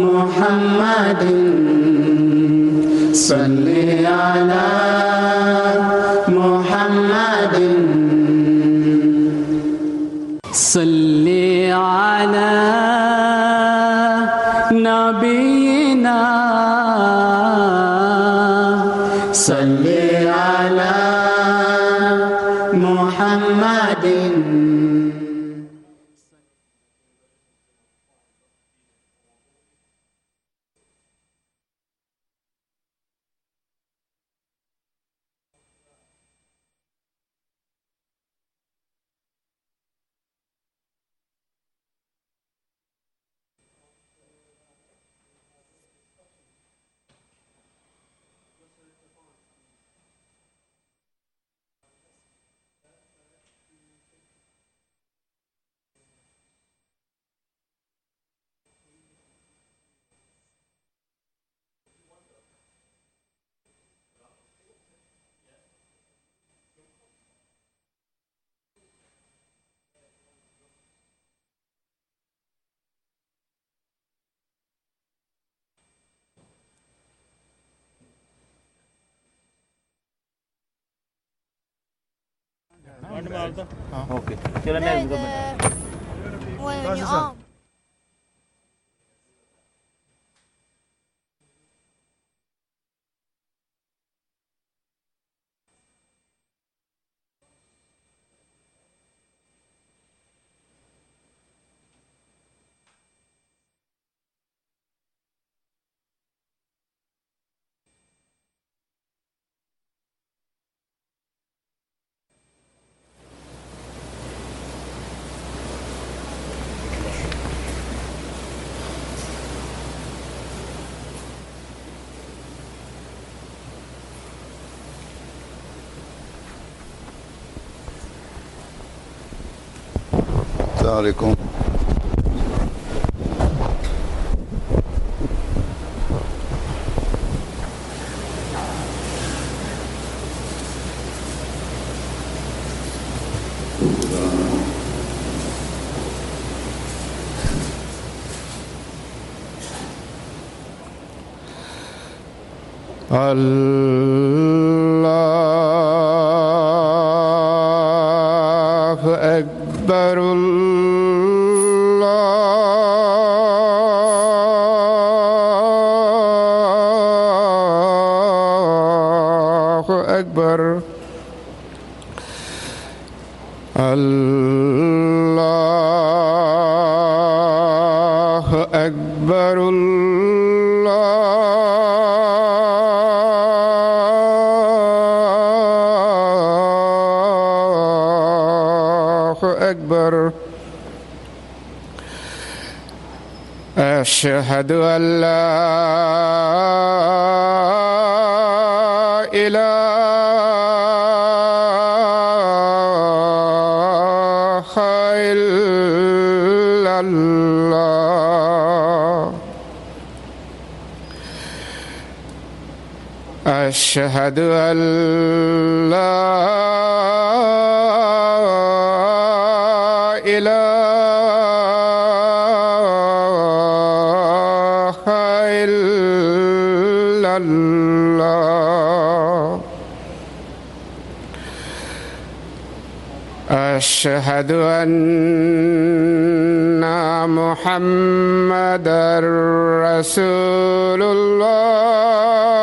محمد. صل على محمد. صل okay ചിലന്നെ ഇത് ഓ, ആ السلام عليكم. أشهد أن لا إله إلا الله. أشهد أن لا أشهد أن محمدا رسول الله.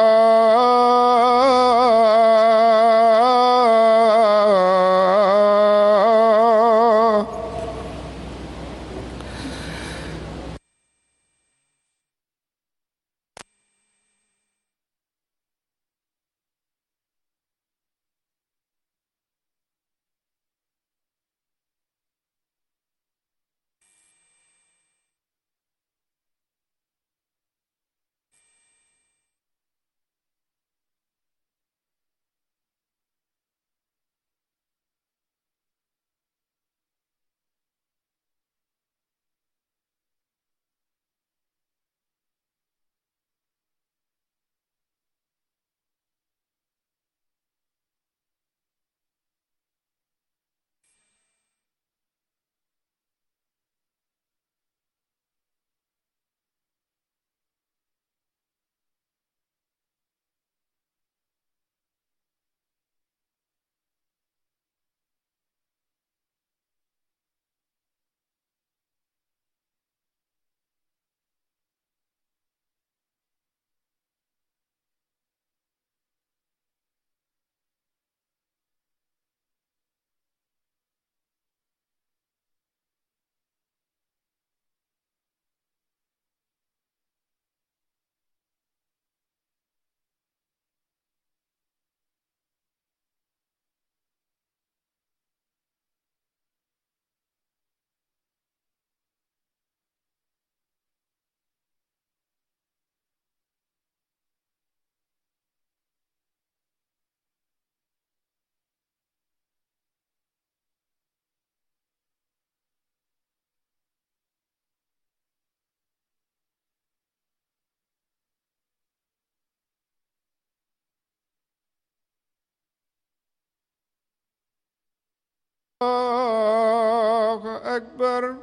أكبر.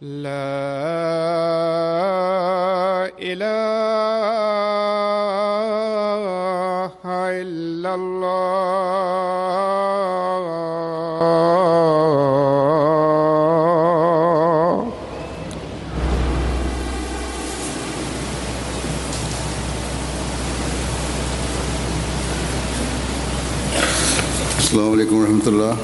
لا إله إلا الله. ورحمة الله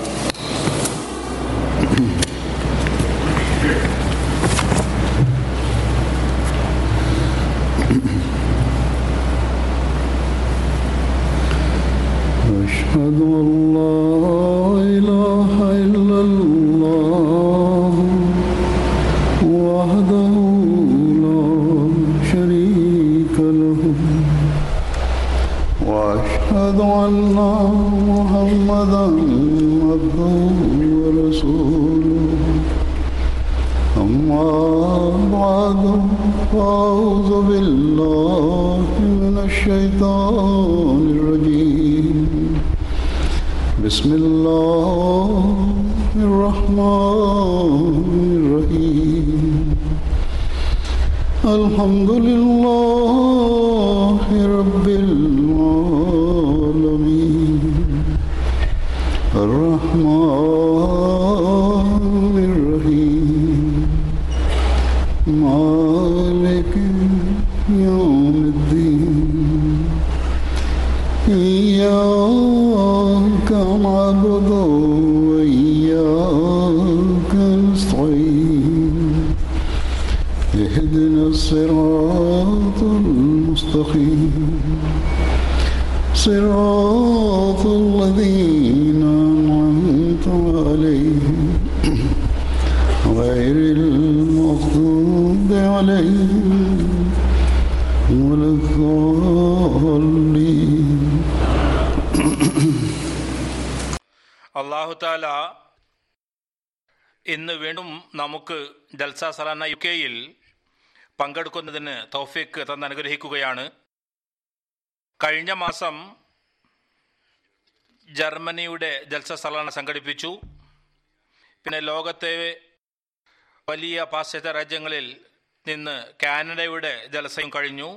الضالين അള്ളാഹു താല ഇന്ന് വീണ്ടും നമുക്ക് ജൽസ സലാന യു കെയിൽ പങ്കെടുക്കുന്നതിന് തൗഫീക്ക് തന്ന് അനുഗ്രഹിക്കുകയാണ് കഴിഞ്ഞ മാസം ജർമ്മനിയുടെ ജൽസ സലാന സംഘടിപ്പിച്ചു പിന്നെ ലോകത്തെ വലിയ പാശ്ചാത്യ രാജ്യങ്ങളിൽ നിന്ന് കാനഡയുടെ ജലസയും കഴിഞ്ഞു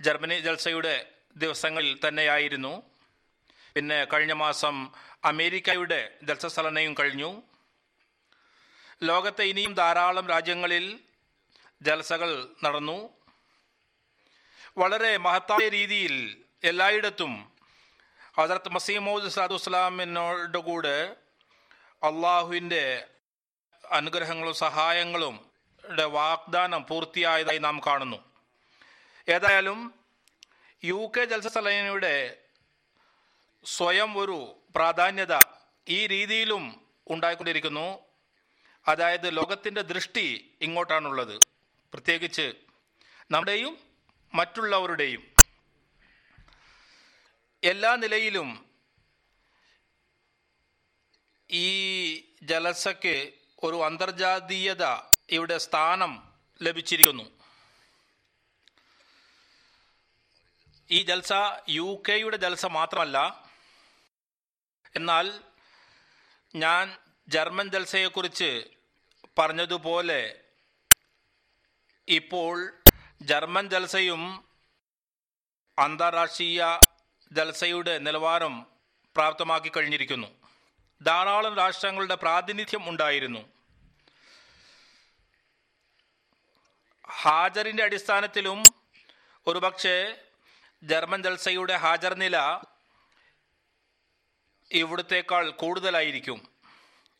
ജർമ്മനി ജൽസയുടെ ദിവസങ്ങളിൽ തന്നെയായിരുന്നു. പിന്നെ കഴിഞ്ഞ മാസം അമേരിക്കയുടെ ജൽസസ്ഥലനയും കഴിഞ്ഞു. ലോകത്തെ ഇനിയും ധാരാളം രാജ്യങ്ങളിൽ ജൽസകൾ നടന്നു. വളരെ മഹത്തായ രീതിയിൽ എല്ലായിടത്തും ഹസരത്ത് മസീമോദ് സാദു ഇസ്ലാമിനോട് കൂടെ അള്ളാഹുവിന്റെ അനുഗ്രഹങ്ങളും സഹായങ്ങളും വാഗ്ദാനം പൂർത്തിയായതായി നാം കാണുന്നു. ഏതായാലും യു കെ ജൽസസലനയുടെ സ്വയം ഒരു പ്രാധാന്യത ഈ രീതിയിലും ഉണ്ടായിക്കൊണ്ടിരിക്കുന്നു. അതായത് ലോകത്തിന്റെ ദൃഷ്ടി ഇങ്ങോട്ടാണുള്ളത്. പ്രത്യേകിച്ച് നമ്മുടെയും മറ്റുള്ളവരുടെയും. എല്ലാ നിലയിലും ഈ ജലസയ്ക്ക് ഒരു അന്തർജാതീയത ഇവിടെ സ്ഥാനം ലഭിച്ചിരിക്കുന്നു. ഈ ജൽസ യു കെയുടെ ജൽസ മാത്രമല്ല. എന്നാൽ ഞാൻ ജർമ്മൻ ജൽസയെക്കുറിച്ച് പറഞ്ഞതുപോലെ ഇപ്പോൾ ജർമ്മൻ ജൽസയും അന്താരാഷ്ട്രീയ ജൽസയുടെ നിലവാരം പ്രാപ്തമാക്കി കഴിഞ്ഞിരിക്കുന്നു. ധാരാളം രാഷ്ട്രങ്ങളുടെ പ്രാതിനിധ്യം ഉണ്ടായിരുന്നു. ഹാജറിന്റെ അടിസ്ഥാനത്തിലും ഒരുപക്ഷെ ജർമ്മൻ ജൽസയുടെ ഹാജർ നില ഇവിടത്തേക്കാൾ കൂടുതലായിരിക്കും.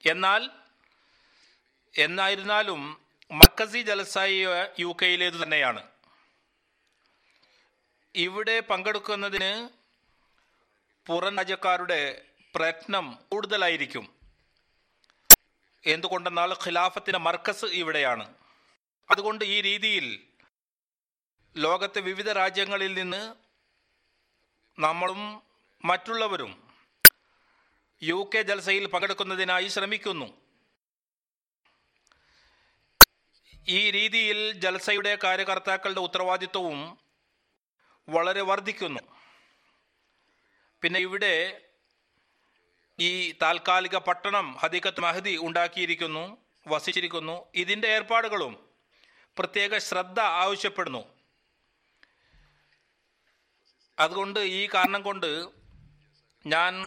എന്നാൽ എന്നായിരുന്നാലും മക്കസി ജലസായി യു കെയിലേത് തന്നെയാണ്. ഇവിടെ പങ്കെടുക്കുന്നതിന് പുറം രാജ്യക്കാരുടെ പ്രയത്നം കൂടുതലായിരിക്കും. എന്തുകൊണ്ടെന്നാൽ ഖിലാഫത്തിന്റെ മർക്കസ് ഇവിടെയാണ്. അതുകൊണ്ട് ഈ രീതിയിൽ ലോകത്തെ വിവിധ രാജ്യങ്ങളിൽ നിന്ന് നമ്മളും മറ്റുള്ളവരും യു കെ ജൽസയിൽ പങ്കെടുക്കുന്നതിനായി ശ്രമിക്കുന്നു. ഈ രീതിയിൽ ജൽസയുടെ കാര്യകർത്താക്കളുടെ ഉത്തരവാദിത്വവും വളരെ വർദ്ധിക്കുന്നു. പിന്നെ ഇവിടെ ഈ താൽക്കാലിക പട്ടണം ഹദീഖത്ത് മഹദി ഉണ്ടാക്കിയിരിക്കുന്നു വസിച്ചിരിക്കുന്നു. ഇതിന്റെ ഏർപ്പാടുകളും പ്രത്യേക ശ്രദ്ധ ആവശ്യപ്പെടുന്നു. അതുകൊണ്ട് ഈ കാരണം കൊണ്ട് ഞാൻ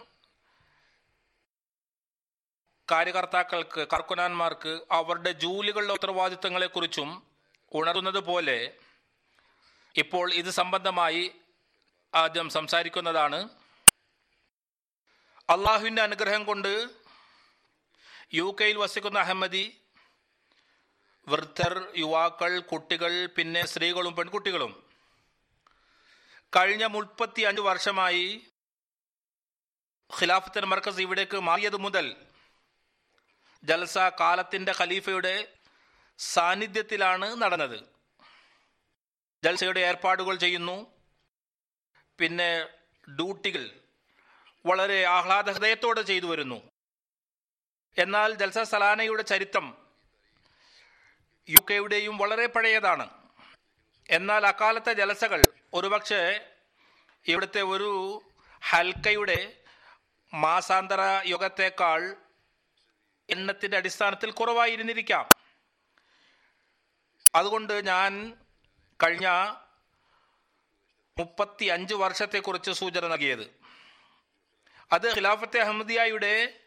കാര്യകർത്താക്കൾക്ക് കർക്കുനാന്മാർക്ക് അവരുടെ ജോലികളുടെ ഉത്തരവാദിത്തങ്ങളെക്കുറിച്ചും ഉണർന്നത് പോലെ ഇപ്പോൾ ഇത് സംബന്ധമായി ആദ്യം സംസാരിക്കുന്നതാണ്. അള്ളാഹുവിന്റെ അനുഗ്രഹം കൊണ്ട് യു കെയിൽ വസിക്കുന്ന അഹമ്മദി വൃദ്ധർ യുവാക്കൾ കുട്ടികൾ പിന്നെ സ്ത്രീകളും പെൺകുട്ടികളും കഴിഞ്ഞ മുപ്പത്തി അഞ്ച് വർഷമായി ഖിലാഫത്തൻ മർക്കസ് ഇവിടേക്ക് മാറിയത് മുതൽ ജൽസ കാലത്തിന്റെ ഖലീഫയുടെ സാന്നിധ്യത്തിലാണ് നടന്നത്. ജൽസയുടെ ഏർപ്പാടുകൾ ചെയ്യുന്നു. പിന്നെ ഡ്യൂട്ടികൾ വളരെ ആഹ്ലാദ ഹൃദയത്തോടെ ചെയ്തു വരുന്നു. എന്നാൽ ജൽസ സലാനയുടെ ചരിത്രം യു കെയുടെയും വളരെ പഴയതാണ്. എന്നാൽ അക്കാലത്തെ ജലസകൾ ഒരുപക്ഷെ ഇവിടുത്തെ ഒരു ഹൽക്കയുടെ മാസാന്തര യുഗത്തേക്കാൾ എണ്ണത്തിന്റെ അടിസ്ഥാനത്തിൽ കുറവായിരുന്നിരിക്കാം. അതുകൊണ്ട് ഞാൻ കഴിഞ്ഞ മുപ്പത്തി അഞ്ച് വർഷത്തെക്കുറിച്ച് സൂചന നൽകിയത്. അത് ഖിലാഫത്തെ അഹമ്മദിയായുടെ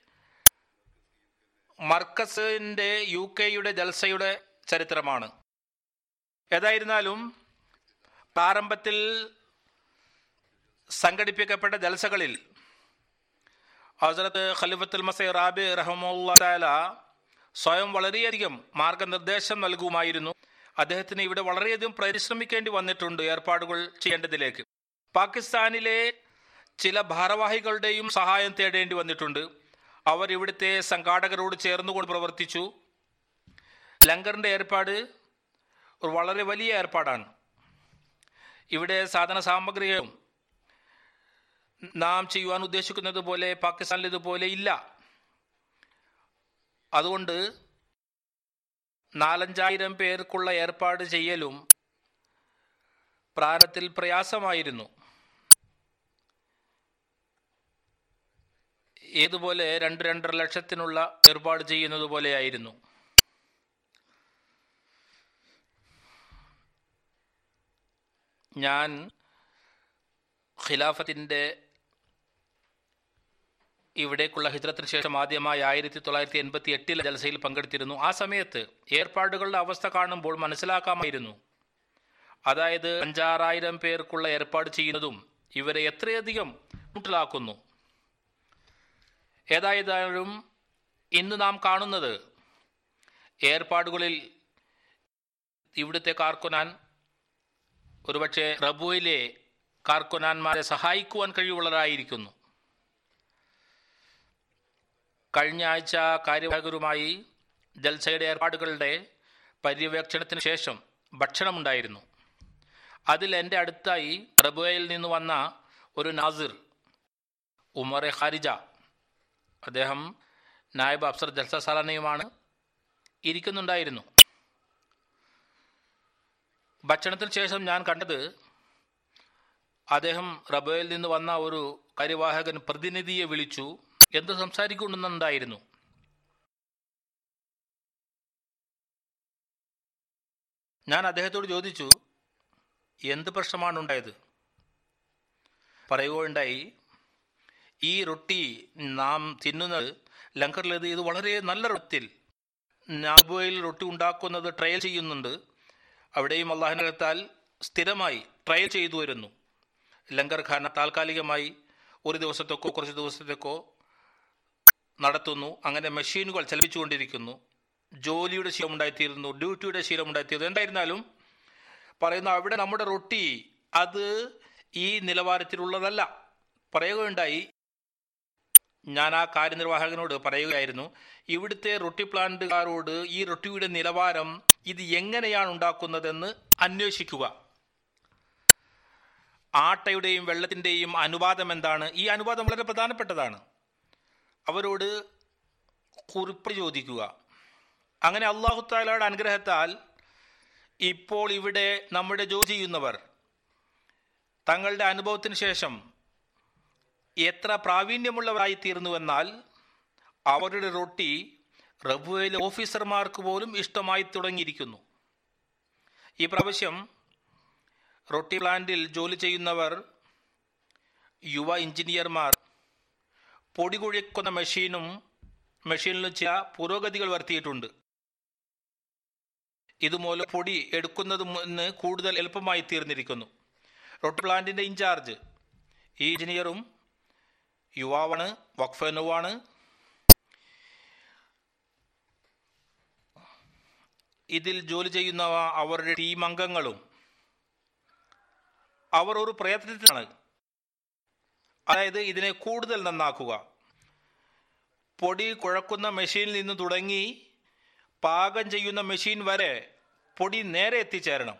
മർക്കസിന്റെ യു കെയുടെ ജൽസയുടെ ചരിത്രമാണ്. ഏതായിരുന്നാലും പ്രാരംഭത്തിൽ സംഘടിപ്പിക്കപ്പെട്ട ജലസകളിൽ ഹസരത്ത് ഖലിഫത്തുൽ മസൈ റാബി റഹമുല്ല സ്വയം വളരെയധികം മാർഗനിർദ്ദേശം നൽകുമായിരുന്നു. അദ്ദേഹത്തിന് ഇവിടെ വളരെയധികം പരിശ്രമിക്കേണ്ടി വന്നിട്ടുണ്ട് ഏർപ്പാടുകൾ ചെയ്യേണ്ടതിലേക്ക്. പാകിസ്ഥാനിലെ ചില ഭാരവാഹികളുടെയും സഹായം തേടേണ്ടി വന്നിട്ടുണ്ട്. അവർ ഇവിടുത്തെ സംഘാടകരോട് ചേർന്നുകൊണ്ട് പ്രവർത്തിച്ചു. ലങ്കറിന്റെ ഏർപ്പാട് ഒരു വളരെ വലിയ ഏർപ്പാടാണ്. ഇവിടെ സാധന സാമഗ്രികളും നാം ചെയ്യുവാൻ ഉദ്ദേശിക്കുന്നത് പോലെ പാകിസ്ഥാനിൽ ഇതുപോലെ ഇല്ല. അതുകൊണ്ട് നാലഞ്ചായിരം പേർക്കുള്ള ഏർപ്പാട് ചെയ്യലും പ്രാരത്തിൽ പ്രയാസമായിരുന്നു. ഏതുപോലെ രണ്ട് രണ്ടര ലക്ഷത്തിനുള്ള ഏർപ്പാട് ചെയ്യുന്നത് പോലെയായിരുന്നു. ഞാൻ ഖിലാഫത്തിന്റെ ഇവിടേക്കുള്ള ഹിജ്രത്തിന് ശേഷം ആദ്യമായി ആയിരത്തി തൊള്ളായിരത്തി എൺപത്തി എട്ടിലെ ജലസയിൽ പങ്കെടുത്തിരുന്നു. ആ സമയത്ത് ഏർപ്പാടുകളുടെ അവസ്ഥ കാണുമ്പോൾ മനസ്സിലാക്കാമായിരുന്നു. അതായത് അഞ്ചാറായിരം പേർക്കുള്ള ഏർപ്പാട് ചെയ്യുന്നതും ഇവരെ എത്രയധികം മുട്ടിലാക്കുന്നു. ഏതായാലും ഇന്ന് നാം കാണുന്നത് ഏർപ്പാടുകളിൽ ഇവിടുത്തെ കാർക്കുനാൻ ഒരുപക്ഷെ റബുവിലെ കാർക്കുനാന്മാരെ സഹായിക്കുവാൻ കഴിവുള്ളവരായിരിക്കുന്നു. കഴിഞ്ഞ ആഴ്ച കാര്യവാഹകരുമായി ജൽസയുടെ ഏർപ്പാടുകളുടെ പര്യവേക്ഷണത്തിന് ശേഷം ഭക്ഷണമുണ്ടായിരുന്നു. അതിൽ എന്റെ അടുത്തായി റബുവയിൽ നിന്ന് വന്ന ഒരു നാസിർ ഉമറെ ഖാരിജ അദ്ദേഹം നായബ് അഫ്സർ ജൽസ സാലാനയുമാണ് ഇരിക്കുന്നുണ്ടായിരുന്നു. ഭക്ഷണത്തിന് ശേഷം ഞാൻ കണ്ടത് അദ്ദേഹം റബോയിൽ നിന്ന് വന്ന ഒരു കരിവാഹകൻ പ്രതിനിധിയെ വിളിച്ചു. എന്ത് സംസാരിക്കുന്നുണ്ടായിരുന്നു ഞാൻ അദ്ദേഹത്തോട് ചോദിച്ചു എന്ത് പ്രശ്നമാണ് ഉണ്ടായത് പറയുകയുണ്ടായി ഈ റൊട്ടി നാം തിന്നുന്നത് ലങ്കറിലേത് ഇത് വളരെ നല്ല റൊട്ടിൽ നാബോയിൽ റൊട്ടി ഉണ്ടാക്കുന്നത് ട്രയൽ ചെയ്യുന്നുണ്ട്. അവിടെയും അള്ളാഹിനകത്താൽ സ്ഥിരമായി ട്രയൽ ചെയ്തു വരുന്നു. ലങ്കർ ഖാന താൽക്കാലികമായി ഒരു ദിവസത്തേക്കോ കുറച്ച് ദിവസത്തേക്കോ നടത്തുന്നു. അങ്ങനെ മെഷീനുകൾ ചലിപ്പിച്ചുകൊണ്ടിരിക്കുന്നു. ജോലിയുടെ ശീലം ഉണ്ടായിത്തീരുന്നു ഡ്യൂട്ടിയുടെ ശീലം ഉണ്ടായിത്തീരുന്നു എന്തായിരുന്നാലും പറയുന്നു അവിടെ നമ്മുടെ റൊട്ടി അത് ഈ നിലവാരത്തിലുള്ളതല്ല. പറയുകയുണ്ടായി ഞാൻ ആ കാര്യനിർവാഹകനോട് പറയുകയായിരുന്നു ഇവിടുത്തെ റൊട്ടി പ്ലാന്റുകാരോട് ഈ റൊട്ടിയുടെ നിലവാരം ഇത് എങ്ങനെയാണ് ഉണ്ടാക്കുന്നതെന്ന് അന്വേഷിക്കുക. ആട്ടയുടെയും വെള്ളത്തിന്റെയും അനുപാതം എന്താണ്? ഈ അനുപാതം വളരെ പ്രധാനപ്പെട്ടതാണ്. അവരോട് കുറിപ്പ് ചോദിക്കുക. അങ്ങനെ അള്ളാഹുത്താലയുടെ അനുഗ്രഹത്താൽ ഇപ്പോൾ ഇവിടെ നമ്മുടെ ജോലി ചെയ്യുന്നവർ തങ്ങളുടെ അനുഭവത്തിന് ശേഷം എത്ര പ്രാവീണ്യമുള്ളവരായി തീർന്നുവെന്നാൽ അവരുടെ റൊട്ടി റബ്വയിലെ ഓഫീസർമാർക്ക് പോലും ഇഷ്ടമായി തുടങ്ങിയിരിക്കുന്നു. ഈ പ്രാവശ്യം റൊട്ടി പ്ലാന്റിൽ ജോലി ചെയ്യുന്നവർ യുവ എഞ്ചിനീയർമാർ പൊടി കുഴിക്കുന്ന മെഷീനും മെഷീനിലും ചില പുരോഗതികൾ വരുത്തിയിട്ടുണ്ട്. ഇതുമൂലം പൊടി എടുക്കുന്നത് കൂടുതൽ എളുപ്പമായി തീർന്നിരിക്കുന്നു റൊട്ടി പ്ലാന്റിന്റെ ഇൻചാർജ് ഈ എഞ്ചിനീയറും യുവാവാണ് വഖഫനുവാണ് ഇതിൽ ജോലി ചെയ്യുന്നവ അവരുടെ ടീം അംഗങ്ങളും അവർ ഒരു പ്രയത്നത്തിലാണ്. അതായത് ഇതിനെ കൂടുതൽ നന്നാക്കുക. പൊടി കുഴക്കുന്ന മെഷീനിൽ നിന്ന് തുടങ്ങി പാകം ചെയ്യുന്ന മെഷീൻ വരെ പൊടി നേരെ എത്തിച്ചേരണം.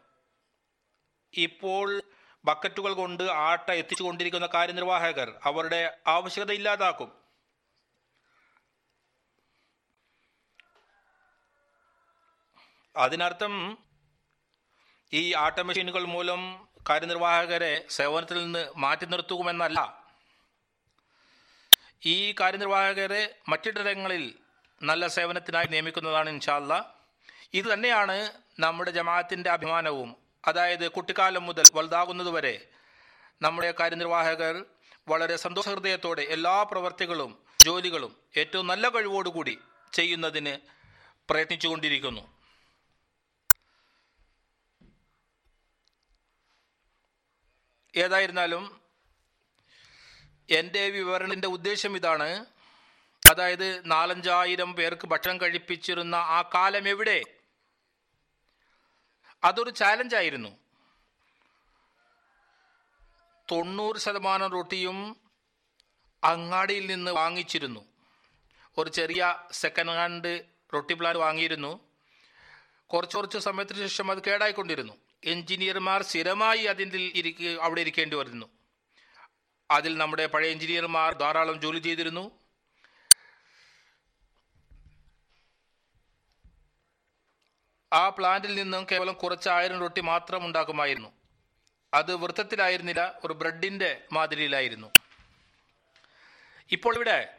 ഇപ്പോൾ ബക്കറ്റുകൾ കൊണ്ട് ആട്ട എത്തിച്ചു കൊണ്ടിരിക്കുന്ന കാര്യനിർവാഹകർ അവരുടെ ആവശ്യകത ഇല്ലാതാക്കും. അതിനർത്ഥം ഈ ആട്ട മെഷീനുകൾ മൂലം കാര്യനിർവാഹകരെ സേവനത്തിൽ നിന്ന് മാറ്റി നിർത്തുമെന്നല്ല ഈ കാര്യനിർവാഹകരെ മറ്റിടങ്ങളിൽ നല്ല സേവനത്തിനായി നിയമിക്കുന്നതാണ് ഇൻഷാല്ല ഇത് തന്നെയാണ് നമ്മുടെ ജമാഅത്തിന്റെ അഭിമാനവും അതായത് കുട്ടിക്കാലം മുതൽ വലുതാകുന്നതുവരെ നമ്മുടെ കാര്യനിർവാഹകർ വളരെ സന്തോഷഹൃദയത്തോടെ എല്ലാ പ്രവർത്തികളും ജോലികളും ഏറ്റവും നല്ല കഴിവോടുകൂടി ചെയ്യുന്നതിന് പ്രയത്നിച്ചുകൊണ്ടിരിക്കുന്നു. ഏതായിരുന്നാലും എന്റെ വിവരണത്തിന്റെ ഉദ്ദേശം ഇതാണ്. അതായത് നാലഞ്ചായിരം പേർക്ക് ഭക്ഷണം കഴിപ്പിച്ചിരുന്ന ആ കാലം എവിടെ? അതൊരു ചാലഞ്ചായിരുന്നു തൊണ്ണൂറ് ശതമാനം റൊട്ടിയും അങ്ങാടിയിൽ നിന്ന് വാങ്ങിച്ചിരുന്നു. ഒരു ചെറിയ സെക്കൻഡ് ഹാൻഡ് റൊട്ടി പ്ലാൻ വാങ്ങിയിരുന്നു. കുറച്ച് കുറച്ച് സമയത്തിന് ശേഷം അത് കേടായിക്കൊണ്ടിരുന്നു. എഞ്ചിനീയർമാർ സ്ഥിരമായി അതിന്റെ ഇരിക്ക അവിടെ ഇരിക്കേണ്ടി വരുന്നു. അതിൽ നമ്മുടെ പഴയ എഞ്ചിനീയർമാർ ധാരാളം ജോലി ചെയ്തിരുന്നു. ആ പ്ലാന്റിൽ നിന്നും കേവലം കുറച്ച് ആയിരം റൊട്ടി മാത്രം ഉണ്ടാക്കുമായിരുന്നു അത് വൃത്തത്തിലായിരുന്നില്ല ഒരു ബ്രെഡിന്റെ മാതിരിയിലായിരുന്നു. ഇപ്പോൾ ഇവിടെ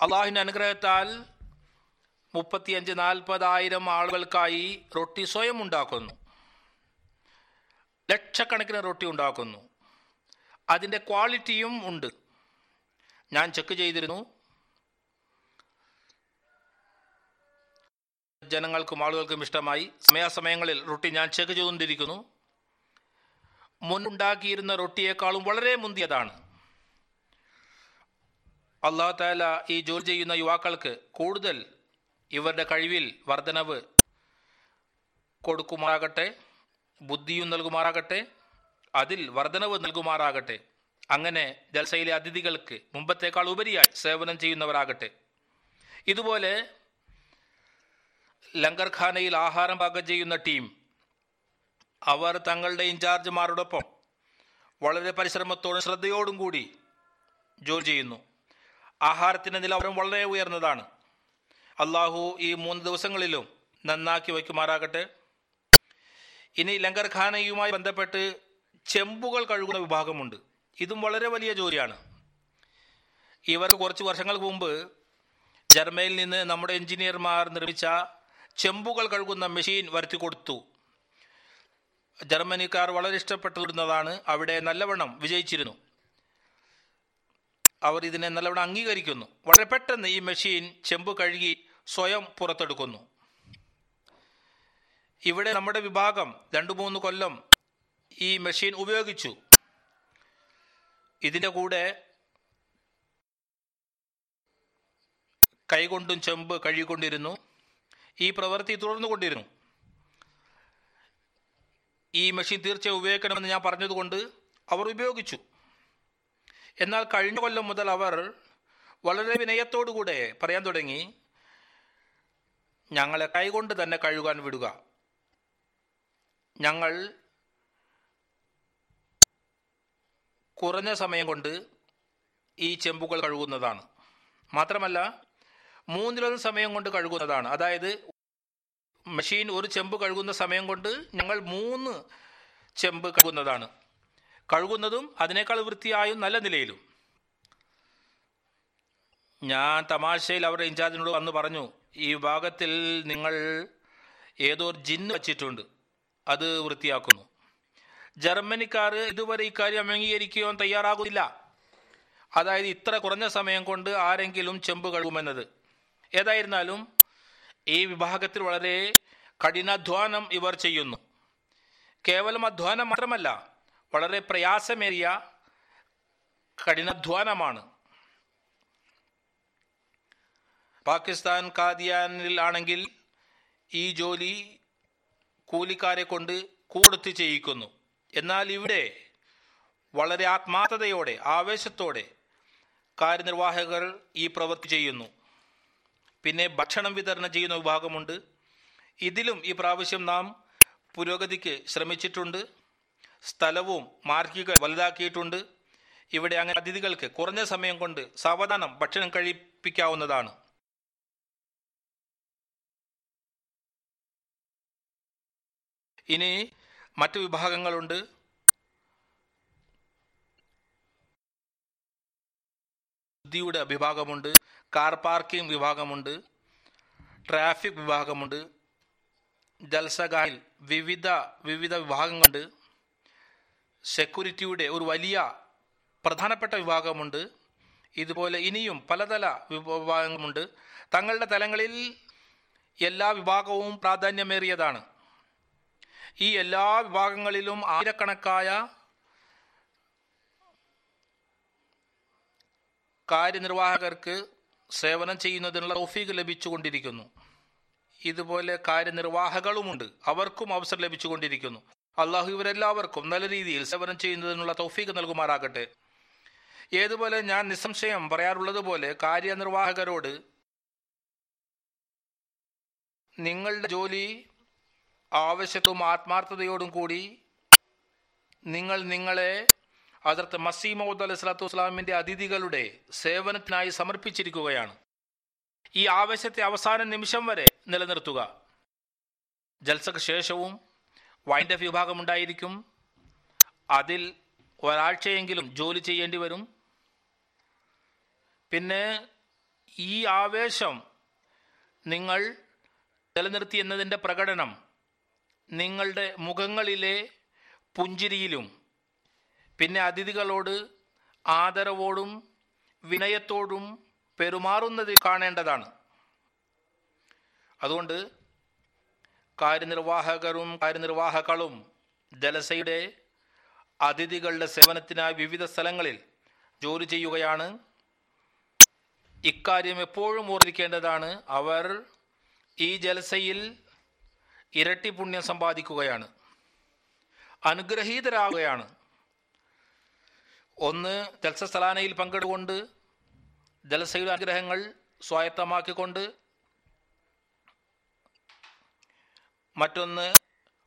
അള്ളാഹുവിന്റെ അനുഗ്രഹത്താൽ മുപ്പത്തിയഞ്ച് നാൽപ്പതായിരം ആളുകൾക്കായി റൊട്ടി സ്വയം ഉണ്ടാക്കുന്നു. ലക്ഷക്കണക്കിന് റൊട്ടി ഉണ്ടാക്കുന്നു. അതിന്റെ ക്വാളിറ്റിയും ഉണ്ട്. ഞാൻ ചെക്ക് ചെയ്തിരുന്നു. ജനങ്ങൾക്കും ആളുകൾക്കും ഇഷ്ടമായി. സമയാസമയങ്ങളിൽ റൊട്ടി ഞാൻ ചെക്ക് ചെയ്തുകൊണ്ടിരിക്കുന്നു. മുൻപുണ്ടാക്കിയിരുന്ന റൊട്ടിയേക്കാളും വളരെ മുന്തിയതാണ്. അള്ളാഹു താല ഈ ജോലി ചെയ്യുന്ന യുവാക്കൾക്ക് കൂടുതൽ ഇവരുടെ കഴിവിൽ വർധനവ് കൊടുക്കുമാറാകട്ടെ ബുദ്ധിയും നൽകുമാറാകട്ടെ അതിൽ വർധനവ് നൽകുമാറാകട്ടെ. അങ്ങനെ ജൽസയിലെ അതിഥികൾക്ക് മുമ്പത്തേക്കാൾ ഉപരിയായി സേവനം ചെയ്യുന്നവരാകട്ടെ. ഇതുപോലെ ലങ്കർഖാനയിൽ ആഹാരം പാകം ചെയ്യുന്ന ടീം. അവർ തങ്ങളുടെ ഇൻചാർജുമാരോടൊപ്പം വളരെ പരിശ്രമത്തോടും ശ്രദ്ധയോടും കൂടി ജോലി ചെയ്യുന്നു. ആഹാരത്തിന്റെ നിലവാരം വളരെ ഉയർന്നതാണ്. അള്ളാഹു ഈ മൂന്ന് ദിവസങ്ങളിലും നന്നാക്കി വയ്ക്കുമാറാകട്ടെ. ഇനി ലങ്കർഖാനയുമായി ബന്ധപ്പെട്ട് ചെമ്പുകൾ കഴുകുന്ന വിഭാഗമുണ്ട്. ഇതും വളരെ വലിയ ജോലിയാണ്. ഇവർ കുറച്ച് വർഷങ്ങൾക്ക് മുമ്പ് ജർമ്മനിയിൽ നിന്ന് നമ്മുടെ എഞ്ചിനീയർമാർ നിർമ്മിച്ച ചെമ്പുകൾ കഴുകുന്ന മെഷീൻ വരുത്തി കൊടുത്തു. ജർമ്മനിക്കാർ വളരെ ഇഷ്ടപ്പെട്ടിരുന്നതാണ് അവിടെ നല്ലവണ്ണം വിജയിച്ചിരുന്നു. അവർ ഇതിനെ നല്ലവണ്ണം അംഗീകരിക്കുന്നു. വളരെ പെട്ടെന്ന് ഈ മെഷീൻ ചെമ്പ് കഴുകി സ്വയം പുറത്തെടുക്കുന്നു. ഇവിടെ നമ്മുടെ വിഭാഗം രണ്ടു മൂന്ന് കൊല്ലം ഈ മെഷീൻ ഉപയോഗിച്ചു. ഇതിന്റെ കൂടെ കൈകൊണ്ടും ചെമ്പ് കഴുകിക്കൊണ്ടിരുന്നു. ഈ പ്രവൃത്തി തുടർന്നുകൊണ്ടിരുന്നു. ഈ മെഷീൻ തീർച്ചയായും ഉപയോഗിക്കണമെന്ന് ഞാൻ പറഞ്ഞതുകൊണ്ട് അവർ ഉപയോഗിച്ചു. എന്നാൽ കഴിഞ്ഞ കൊല്ലം മുതൽ അവർ വളരെ വിനയത്തോടുകൂടെ പറയാൻ തുടങ്ങി ഞങ്ങളെ കൈകൊണ്ട് തന്നെ കഴുകാൻ വിടുക. ഞങ്ങൾ കുറഞ്ഞ സമയം കൊണ്ട് ഈ ചെമ്പുകൾ കഴുകുന്നതാണ്. മാത്രമല്ല മൂന്നിലൊന്ന് സമയം കൊണ്ട് കഴുകുന്നതാണ്. അതായത് മെഷീൻ ഒരു ചെമ്പ് കഴുകുന്ന സമയം കൊണ്ട് ഞങ്ങൾ മൂന്ന് ചെമ്പ് കഴുകുന്നതാണ്. കഴുകുന്നതും അതിനേക്കാൾ വൃത്തിയായും നല്ല നിലയിലും. ഞാൻ തമാശയിൽ അവരുടെ ഇൻചാർജിനോട് വന്ന് പറഞ്ഞു ഈ ഭാഗത്തിൽ നിങ്ങൾ ഏതോ ജിന്ന് വച്ചിട്ടുണ്ട്. അത് വൃത്തിയാക്കുന്നു. ജർമ്മനിക്കാർ ഇതുവരെ ഇക്കാര്യം അംഗീകരിക്കുകയോ തയ്യാറാകുന്നില്ല. അതായത് ഇത്ര കുറഞ്ഞ സമയം കൊണ്ട് ആരെങ്കിലും ചെമ്പ് കഴുകുമെന്നത്. ഏതായിരുന്നാലും ഈ വിഭാഗത്തിൽ വളരെ കഠിനാധ്വാനം ഇവർ ചെയ്യുന്നു. കേവലം അധ്വാനം മാത്രമല്ല വളരെ പ്രയാസമേറിയ കഠിനാധ്വാനമാണ്. പാകിസ്ഥാൻ കാദിയാനിൽ ആണെങ്കിൽ ഈ ജോലി കൂലിക്കാരെ കൊണ്ട് കൂടുത്തി ചെയ്യിക്കുന്നു. എന്നാൽ ഇവിടെ വളരെ ആത്മാർത്ഥതയോടെ ആവേശത്തോടെ കാര്യനിർവാഹകർ ഈ പ്രവൃത്തി ചെയ്യുന്നു. പിന്നെ ഭക്ഷണം വിതരണം ചെയ്യുന്ന വിഭാഗമുണ്ട്. ഇതിലും ഈ പ്രാവശ്യം നാം പുരോഗതിക്ക് ശ്രമിച്ചിട്ടുണ്ട്. സ്ഥലവും മാർഗിക വലുതാക്കിയിട്ടുണ്ട്. ഇവിടെ അങ്ങനെ അതിഥികൾക്ക് കുറഞ്ഞ സമയം കൊണ്ട് സാവധാനം ഭക്ഷണം കഴിപ്പിക്കാവുന്നതാണ്. ഇനി മറ്റു വിഭാഗങ്ങളുണ്ട്. ബുദ്ധിയുടെ വിഭാഗമുണ്ട്. കാർ പാർക്കിംഗ് വിഭാഗമുണ്ട് ട്രാഫിക് വിഭാഗമുണ്ട് ജൽസഗായിൽ വിവിധ വിവിധ വിഭാഗങ്ങളുണ്ട് സെക്യൂരിറ്റിയുടെ ഒരു വലിയ പ്രധാനപ്പെട്ട വിഭാഗമുണ്ട്. ഇതുപോലെ ഇനിയും പലതല വിഭാഗങ്ങളുണ്ട്. തങ്ങളുടെ തലങ്ങളിൽ എല്ലാ വിഭാഗവും പ്രാധാന്യമേറിയതാണ്. ഈ എല്ലാ വിഭാഗങ്ങളിലും ആയിരക്കണക്കായ കാര്യനിർവാഹകർക്ക് സേവനം ചെയ്യുന്നതിനുള്ള തൗഫീഖ് ലഭിച്ചുകൊണ്ടിരിക്കുന്നു. ഇതുപോലെ കാര്യനിർവാഹകളുമുണ്ട്. അവർക്കും അവസരം ലഭിച്ചുകൊണ്ടിരിക്കുന്നു. അള്ളാഹു ഇവരെല്ലാവർക്കും നല്ല രീതിയിൽ സേവനം ചെയ്യുന്നതിനുള്ള തൗഫീഖ് നൽകുമാറാകട്ടെ. ഏതുപോലെ ഞാൻ നിസ്സംശയം പറയാറുള്ളതുപോലെ കാര്യനിർവാഹകരോട് നിങ്ങളുടെ ജോലി ആവശ്യത്തും ആത്മാർത്ഥതയോടും കൂടി നിങ്ങൾ നിങ്ങളെ അതിർത്ത് മസീമൗദ് അലൈഹി സ്വലാത്തു വസ്സലാമിന്റെ അതിഥികളുടെ സേവനത്തിനായി സമർപ്പിച്ചിരിക്കുകയാണ്. ഈ ആവശ്യത്തെ അവസാന നിമിഷം വരെ നിലനിർത്തുക. ജൽസക്ക് ശേഷവും വൈൻഡ് അപ്പ് വിഭാഗമുണ്ടായിരിക്കും അതിൽ ഒരാഴ്ചയെങ്കിലും ജോലി ചെയ്യേണ്ടി വരും. പിന്നെ ഈ ആവേശം നിങ്ങൾ നിലനിർത്തി എന്നതിന്റെ പ്രകടനം നിങ്ങളുടെ മുഖങ്ങളിലെ പുഞ്ചിരിയിലും പിന്നെ അതിഥികളോട് ആദരവോടും വിനയത്തോടും പെരുമാറുന്നതിൽ കാണേണ്ടതാണ്. അതുകൊണ്ട് കാര്യനിർവാഹകരും കാര്യനിർവാഹകളും ജലസയുടെ അതിഥികളുടെ സേവനത്തിനായി വിവിധ സ്ഥലങ്ങളിൽ ജോലി ചെയ്യുകയാണ്. ഇക്കാര്യം എപ്പോഴും ഓർമ്മിക്കേണ്ടതാണ്. അവർ ഈ ജലസയിൽ ഇരട്ടി പുണ്യം സമ്പാദിക്കുകയാണ്. അനുഗ്രഹീതരാകുകയാണ് ഒന്ന് ജൽസസലാനയിൽ പങ്കെടുകൊണ്ട് ജലസയുടെ അനുഗ്രഹങ്ങൾ സ്വായത്തമാക്കിക്കൊണ്ട് മറ്റൊന്ന്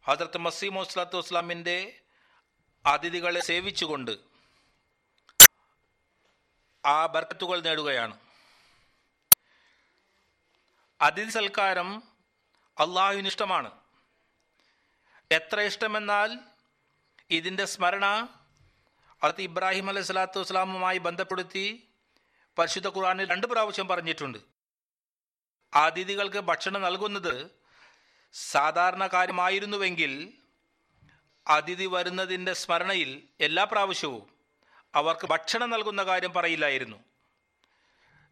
ഹജറത്ത് മസീമു സ്വലാത്തു വസ്ലാമിന്റെ അതിഥികളെ സേവിച്ചുകൊണ്ട് ആ ബർക്കത്തുകൾ നേടുകയാണ്. അതിഥി സൽക്കാരം അള്ളാഹുവിന് ഇഷ്ടമാണ് എത്ര ഇഷ്ടമെന്നാൽ ഇതിന്റെ സ്മരണ അത് ഇബ്രാഹിം അലൈഹി സ്വലാത്തു വസ്സലാമുമായി ബന്ധപ്പെടുത്തി പരിശുദ്ധ ഖുറാനിൽ രണ്ട് പ്രാവശ്യം പറഞ്ഞിട്ടുണ്ട്. അതിഥികൾക്ക് ഭക്ഷണം നൽകുന്നത് സാധാരണ കാര്യമായിരുന്നുവെങ്കിൽ അതിഥി വരുന്നതിന്റെ സ്മരണയിൽ എല്ലാ പ്രാവശ്യവും അവർക്ക് ഭക്ഷണം നൽകുന്ന കാര്യം പറയില്ലായിരുന്നു.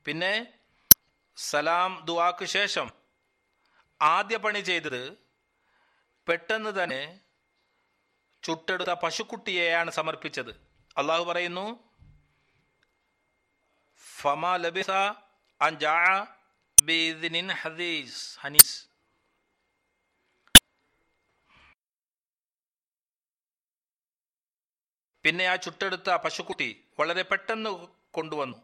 പിന്നെ സലാം ദുവാക്ക് ശേഷം ആദ്യ പണി ചെയ്തത് പെട്ടെന്ന് തന്നെ ചുട്ടെടുത്ത പശുക്കുട്ടിയെയാണ് സമർപ്പിച്ചത്. അള്ളാഹു പറയുന്നു ഹദീസ്. പിന്നെ ആ ചുട്ടെടുത്ത പശുക്കുട്ടി വളരെ പെട്ടെന്ന് കൊണ്ടുവന്നു.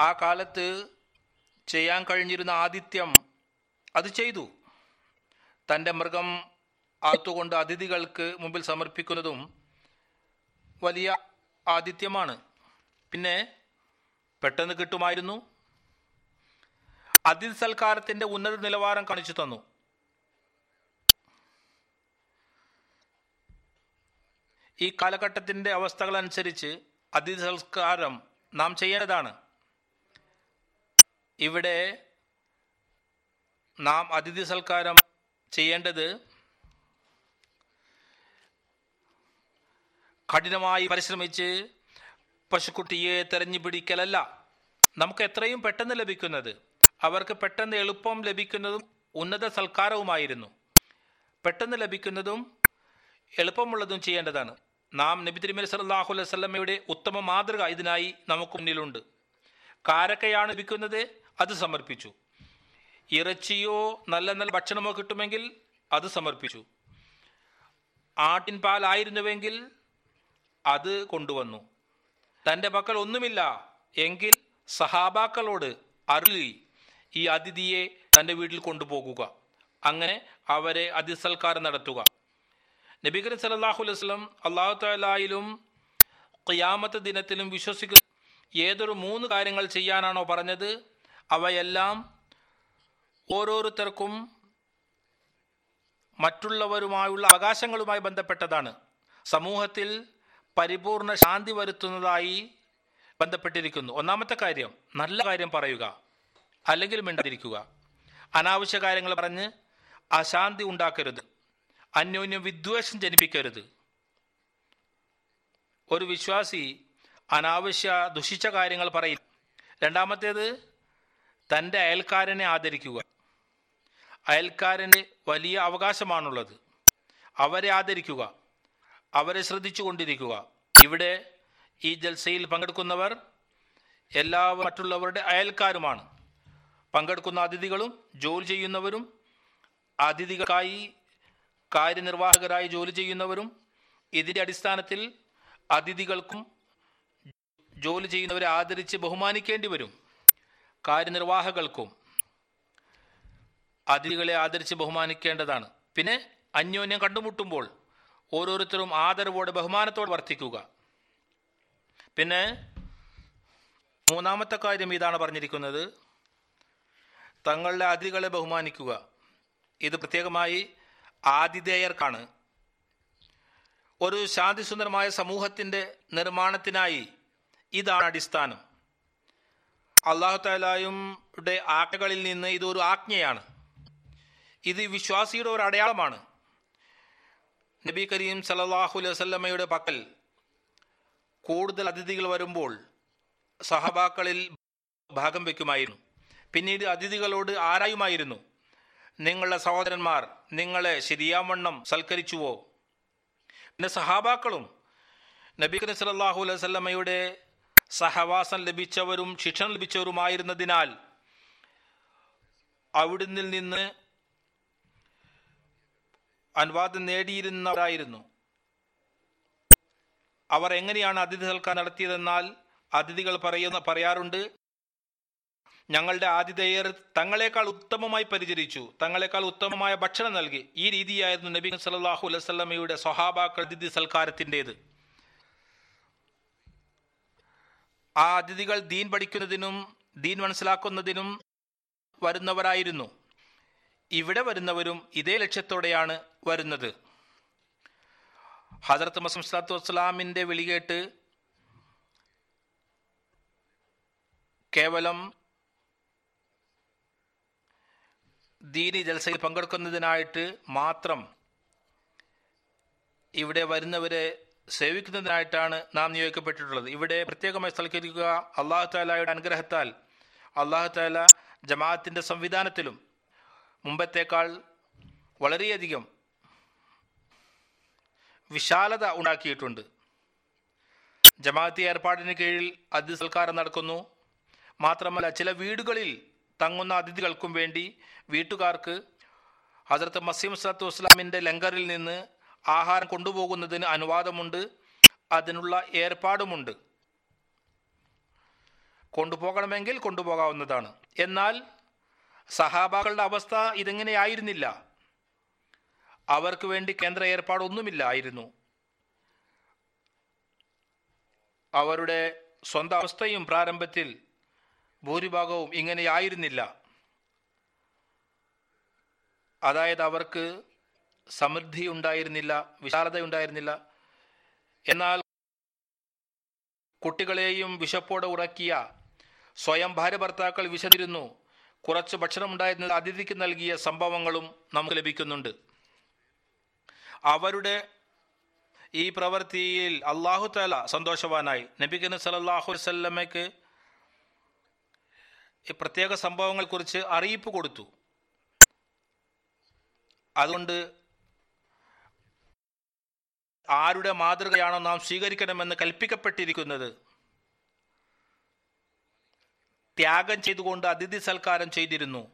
ആ കാലത്ത് ചെയ്യാൻ കഴിഞ്ഞിരുന്ന ആദിത്യം അത് ചെയ്തു. തന്റെ മൃഗം ആത്തുകൊണ്ട് അതിഥികൾക്ക് മുമ്പിൽ സമർപ്പിക്കുന്നതും വലിയ ആതിഥ്യമാണ്. പിന്നെ പെട്ടെന്ന് കിട്ടുമായിരുന്നു. അതിഥി സൽക്കാരത്തിന്റെ ഉന്നത നിലവാരം കാണിച്ചു തന്നു. ഈ കാലഘട്ടത്തിന്റെ അവസ്ഥകൾ അനുസരിച്ച് അതിഥി സംസ്കാരം നാം ചെയ്യേണ്ടതാണ്. ഇവിടെ നാം അതിഥി സൽക്കാരം ചെയ്യേണ്ടത് കഠിനമായി പരിശ്രമിച്ച് പശുക്കുട്ടിയെ തെരഞ്ഞു പിടിക്കലല്ല നമുക്ക് എത്രയും പെട്ടെന്ന് ലഭിക്കുന്നത് അവർക്ക് പെട്ടെന്ന് എളുപ്പം ലഭിക്കുന്നതും ഉന്നത സൽക്കാരവുമായിരുന്നു. പെട്ടെന്ന് ലഭിക്കുന്നതും എളുപ്പമുള്ളതും ചെയ്യേണ്ടതാണ്. നാം നബി തിരുമല സല്ലാഹു അലൈഹി സ്വലമയുടെ ഉത്തമ മാതൃക ഇതിനായി നമുക്ക് മുന്നിലുണ്ട്. കാരക്കയാണ് ലഭിക്കുന്നത് അത് സമർപ്പിച്ചു. ഇറച്ചിയോ നല്ല നല്ല ഭക്ഷണമോ കിട്ടുമെങ്കിൽ അത് സമർപ്പിച്ചു. ആട്ടിൻ പാലായിരുന്നുവെങ്കിൽ അത് കൊണ്ടുവന്നു. തന്റെ പക്കൽ ഒന്നുമില്ല. എങ്കിൽ സഹാബാക്കളോട് അരുളി ഈ അതിഥിയെ തന്റെ വീട്ടിൽ കൊണ്ടുപോകുക. അങ്ങനെ അവരെ അതിസൽക്കാരം നടത്തുക. നബി കരീം അലൈഹി വസല്ലം അള്ളാഹു താലായിലും ഖിയാമത്ത് ദിനത്തിലും വിശ്വസിക്കുന്ന ഏതൊരു മൂന്ന് കാര്യങ്ങൾ ചെയ്യാനാണോ പറഞ്ഞത്. അവയെല്ലാം ഓരോരുത്തർക്കും മറ്റുള്ളവരുമായുള്ള അവകാശങ്ങളുമായി ബന്ധപ്പെട്ടതാണ്. സമൂഹത്തിൽ പരിപൂർണ ശാന്തി വരുത്തുന്നതായി ബന്ധപ്പെട്ടിരിക്കുന്നു. ഒന്നാമത്തെ കാര്യം നല്ല കാര്യം പറയുക അല്ലെങ്കിൽ മിണ്ടാതിരിക്കുക. അനാവശ്യ കാര്യങ്ങൾ പറഞ്ഞ് അശാന്തി ഉണ്ടാക്കരുത്. അന്യോന്യം വിദ്വേഷം ജനിപ്പിക്കരുത്. ഒരു വിശ്വാസി അനാവശ്യ ദുഷിച്ച കാര്യങ്ങൾ പറയും. രണ്ടാമത്തേത് തന്റെ അയൽക്കാരനെ ആദരിക്കുക. അയൽക്കാരന് വലിയ അവകാശമാണുള്ളത്. അവരെ ആദരിക്കുക. അവരെ ശ്രദ്ധിച്ചു കൊണ്ടിരിക്കുക ഇവിടെ ഈ ജൽസയിൽ പങ്കെടുക്കുന്നവർ എല്ലാ മറ്റുള്ളവരുടെ അയൽക്കാരുമാണ്. പങ്കെടുക്കുന്ന അതിഥികളും ജോലി ചെയ്യുന്നവരും അതിഥികൾക്കായി കാര്യനിർവാഹകരായി ജോലി ചെയ്യുന്നവരും ഇതിന്റെ അടിസ്ഥാനത്തിൽ അതിഥികൾക്കും ജോലി ചെയ്യുന്നവരെ ആദരിച്ച് ബഹുമാനിക്കേണ്ടി വരും. കാര്യനിർവാഹകൾക്കും അതിഥികളെ ആദരിച്ച് ബഹുമാനിക്കേണ്ടതാണ്. പിന്നെ അന്യോന്യം കണ്ടുമുട്ടുമ്പോൾ ഓരോരുത്തരും ആദരവോടെ ബഹുമാനത്തോടെ വർത്തിക്കുക. പിന്നെ മൂന്നാമത്തെ കാര്യം ഇതാണ് പറഞ്ഞിരിക്കുന്നത്. തങ്ങളുടെ അതിഥികളെ ബഹുമാനിക്കുക. ഇത് പ്രത്യേകമായി ആതിഥേയർക്കാണ്. ഒരു ശാന്തിസുന്ദരമായ സമൂഹത്തിന്റെ നിർമ്മാണത്തിനായി ഇതാണ് അടിസ്ഥാനം. അള്ളാഹു ആജ്ഞകളിൽ നിന്ന് ഇതൊരു ആജ്ഞയാണ്. ഇത് വിശ്വാസിയുടെ ഒരു അടയാളമാണ്. നബി കരീം സലല്ലാഹു അലൈവല്ലമ്മയുടെ പക്കൽ കൂടുതൽ അതിഥികൾ വരുമ്പോൾ സഹബാക്കളിൽ ഭാഗം വയ്ക്കുമായിരുന്നു. പിന്നീട് അതിഥികളോട് ആരായുമായിരുന്നു? നിങ്ങളുടെ സഹോദരന്മാർ നിങ്ങളെ ശരിയാവണ്ണം സൽക്കരിച്ചുവോ? പിന്നെ സഹാബാക്കളും നബി കരീം സലല്ലാഹു അലൈഹി വസല്ലമയുടെ സഹവാസം ലഭിച്ചവരും ശിക്ഷണം ലഭിച്ചവരുമായിരുന്നതിനാൽ അവിടുന്ന് നിന്ന് അനുവാദം നേടിയിരുന്നവരായിരുന്നു. അവർ എങ്ങനെയാണ് അതിഥി സൽക്കാരം നടത്തിയതെന്നാൽ അതിഥികൾ പറയുന്ന പറയാറുണ്ട് ഞങ്ങളുടെ ആതിഥേയർ തങ്ങളെക്കാൾ ഉത്തമമായി പരിചരിച്ചു. തങ്ങളെക്കാൾ ഉത്തമമായ ഭക്ഷണം നൽകി. ഈ രീതിയായിരുന്നു നബി സല്ലല്ലാഹു അലൈഹി വസല്ലമയുടെ സ്വഹാബാക്കൾ അതിഥി സൽക്കാരത്തിന്റെത്. ആ അതിഥികൾ ദീൻ പഠിക്കുന്നതിനും ദീൻ മനസ്സിലാക്കുന്നതിനും വരുന്നവരായിരുന്നു. ഇവിടെ വരുന്നവരും ഇതേ ലക്ഷ്യത്തോടെയാണ് വരുന്നത്. ഹജറത്ത് മസം സ്വലാത്തു വസ്സലാമിന്റെ വിളികേട്ട് കേവലം ദീനി ജൽസയിൽ പങ്കെടുക്കുന്നതിനായിട്ട് മാത്രം ഇവിടെ വരുന്നവരെ സേവിക്കുന്നതിനായിട്ടാണ് നാം നിയോഗിക്കപ്പെട്ടിട്ടുള്ളത്. ഇവിടെ പ്രത്യേകമായി സ്ഥലക്കരിക്കുക അള്ളാഹു താലയുടെ അനുഗ്രഹത്താൽ. അള്ളാഹു താല ജമാഅത്തിന്റെ സംവിധാനത്തിലും മുമ്പത്തേക്കാൾ വളരെയധികം വിശാലത ഉണ്ടാക്കിയിട്ടുണ്ട്. ജമാഅത്തി ഏർപ്പാടിന് കീഴിൽ അതിഥി സൽക്കാരം നടക്കുന്നു. മാത്രമല്ല ചില വീടുകളിൽ തങ്ങുന്ന അതിഥികൾക്കും വേണ്ടി വീട്ടുകാർക്ക് ഹസരത്ത് മസീം സലത്തു വസ്ലാമിന്റെ ലങ്കറിൽ നിന്ന് ആഹാരം കൊണ്ടുപോകുന്നതിന് അനുവാദമുണ്ട്. അതിനുള്ള ഏർപ്പാടുമുണ്ട്. കൊണ്ടുപോകണമെങ്കിൽ കൊണ്ടുപോകാവുന്നതാണ്. എന്നാൽ സഹാബാക്കളുടെ അവസ്ഥ ഇതെങ്ങനെയായിരുന്നില്ല? അവർക്ക് വേണ്ടി കേന്ദ്ര ഏർപ്പാടൊന്നുമില്ലായിരുന്നു. അവരുടെ സ്വന്തം അവസ്ഥയും പ്രാരംഭത്തിൽ ഭൂരിഭാഗവും ഇങ്ങനെയായിരുന്നില്ല. അതായത് അവർക്ക് സമൃദ്ധി ഉണ്ടായിരുന്നില്ല വിശാലത ഉണ്ടായിരുന്നില്ല. എന്നാൽ കുട്ടികളെയും വിശപ്പോടെ ഉറക്കിയ സ്വയം ഭാര്യ ഭർത്താക്കൾ വിശന്നിരുന്നു. കുറച്ച് ഭക്ഷണമുണ്ടായിരുന്നത് അതിഥിക്ക് നൽകിയ സംഭവങ്ങളും നമുക്ക് ലഭിക്കുന്നുണ്ട്. അവരുടെ ഈ പ്രവൃത്തിയിൽ അള്ളാഹു താല സന്തോഷവാനായി. നബിഖന സലല്ലാഹു വല്ലമയ്ക്ക് ഈ പ്രത്യേക സംഭവങ്ങളെക്കുറിച്ച് അറിയിപ്പ് കൊടുത്തു. അതുകൊണ്ട് ആരുടെ മാതൃകയാണോ നാം സ്വീകരിക്കണമെന്ന് കൽപ്പിക്കപ്പെട്ടിരിക്കുന്നത് ത്യാഗം ചെയ്തുകൊണ്ട് അതിഥി സൽക്കാരം ചെയ്തിരുന്നു.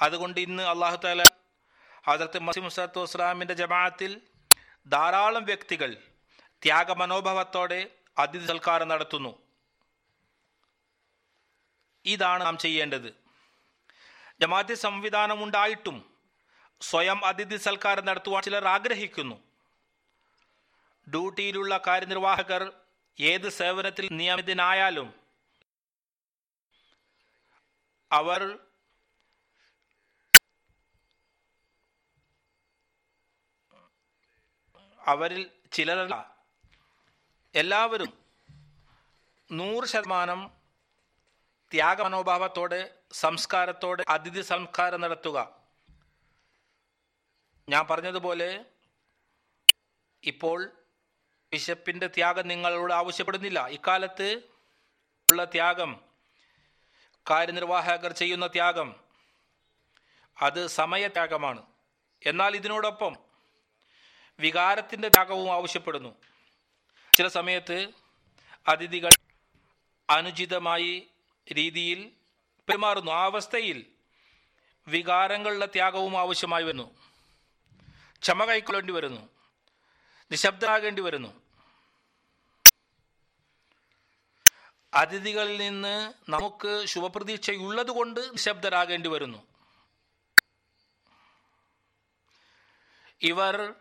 അതുകൊണ്ട് ഇന്ന് അള്ളാഹു താല ഹജറത്ത് മസീം മുസത്തു വസ്ലാമിന്റെ ജമാഅത്തിൽ ധാരാളം വ്യക്തികൾ ത്യാഗമനോഭാവത്തോടെ അതിഥി സൽക്കാരം നടത്തുന്നു. ഇതാണ് നാം ചെയ്യേണ്ടത്. ജമാഅത്ത് സംവിധാനം ഉണ്ടായിട്ടും സ്വയം അതിഥി സൽക്കാരം നടത്തുവാൻ ചിലർ ആഗ്രഹിക്കുന്നു. ഡ്യൂട്ടിയിലുള്ള കാര്യനിർവാഹകർ ഏത് സേവനത്തിൽ നിയമിതനായാലും അവർ അവരിൽ ചിലരല്ല. എല്ലാവരും നൂറ് ശതമാനം ത്യാഗമനോഭാവത്തോടെ സംസ്കാരത്തോടെ അതിഥി സംസ്കാരം നടത്തുക. ഞാൻ പറഞ്ഞതുപോലെ ഇപ്പോൾ ബിഷപ്പിന്റെ ത്യാഗം നിങ്ങളോട് ആവശ്യപ്പെടുന്നില്ല. ഇക്കാലത്ത് ഉള്ള ത്യാഗം കാര്യനിർവാഹകർ ചെയ്യുന്ന ത്യാഗം. അത് സമയത്യാഗമാണ്. എന്നാൽ ഇതിനോടൊപ്പം വികാരത്തിന്റെ ത്യാഗവും ആവശ്യപ്പെടുന്നു. ചില സമയത്ത് അതിഥികൾ അനുചിതമായി രീതിയിൽ പെരുമാറുന്നു. ആ അവസ്ഥയിൽ വികാരങ്ങളുടെ ത്യാഗവും ആവശ്യമായി വരുന്നു. ക്ഷമ കൈക്കൊള്ളേണ്ടി വരുന്നു. നിശബ്ദരാകേണ്ടി വരുന്നു. അതിഥികളിൽ നിന്ന് നമുക്ക് ശുഭപ്രതീക്ഷയുള്ളത് കൊണ്ട് നിശബ്ദരാകേണ്ടി വരുന്നു. ഇവർ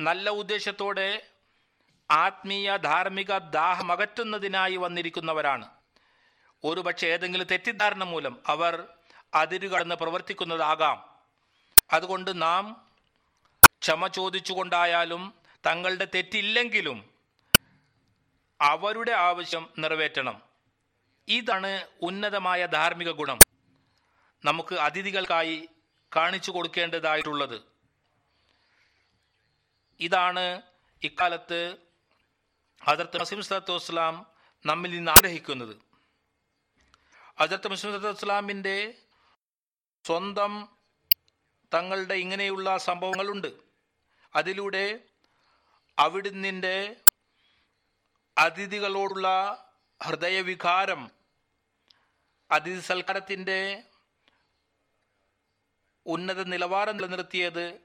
നല്ല ഉദ്ദേശത്തോടെ ആത്മീയ ധാർമ്മിക ദാഹം അകറ്റുന്നതിനായി വന്നിരിക്കുന്നവരാണ്. ഒരുപക്ഷെ ഏതെങ്കിലും തെറ്റിദ്ധാരണ മൂലം അവർ അതിരുകടന്ന് പ്രവർത്തിക്കുന്നതാകാം. അതുകൊണ്ട് നാം ക്ഷമ ചോദിച്ചുകൊണ്ടായാലും തങ്ങളുടെ തെറ്റില്ലെങ്കിലും അവരുടെ ആവശ്യം നിറവേറ്റണം. ഇതാണ് ഉന്നതമായ ധാർമ്മിക ഗുണം. നമുക്ക് അതിഥികൾക്കായി കാണിച്ചു കൊടുക്കേണ്ടതായിട്ടുള്ളത്. ഇതാണ് ഇക്കാലത്ത് അതിർത്ത് മസീം സലത്തു വസ്സലാം നമ്മിൽ നിന്ന് ആഗ്രഹിക്കുന്നത്. അതിർത്ത് മസീം സലത്തു വസ്സലാമിന്റെ സ്വന്തം തങ്ങളുടെ ഇങ്ങനെയുള്ള സംഭവങ്ങളുണ്ട്. അതിലൂടെ അവിടുന്നിന്റെ അതിഥികളോടുള്ള ഹൃദയവികാരം അതിഥി സൽക്കാരത്തിന്റെ ഉന്നത നിലവാരം നിലനിർത്തിയത്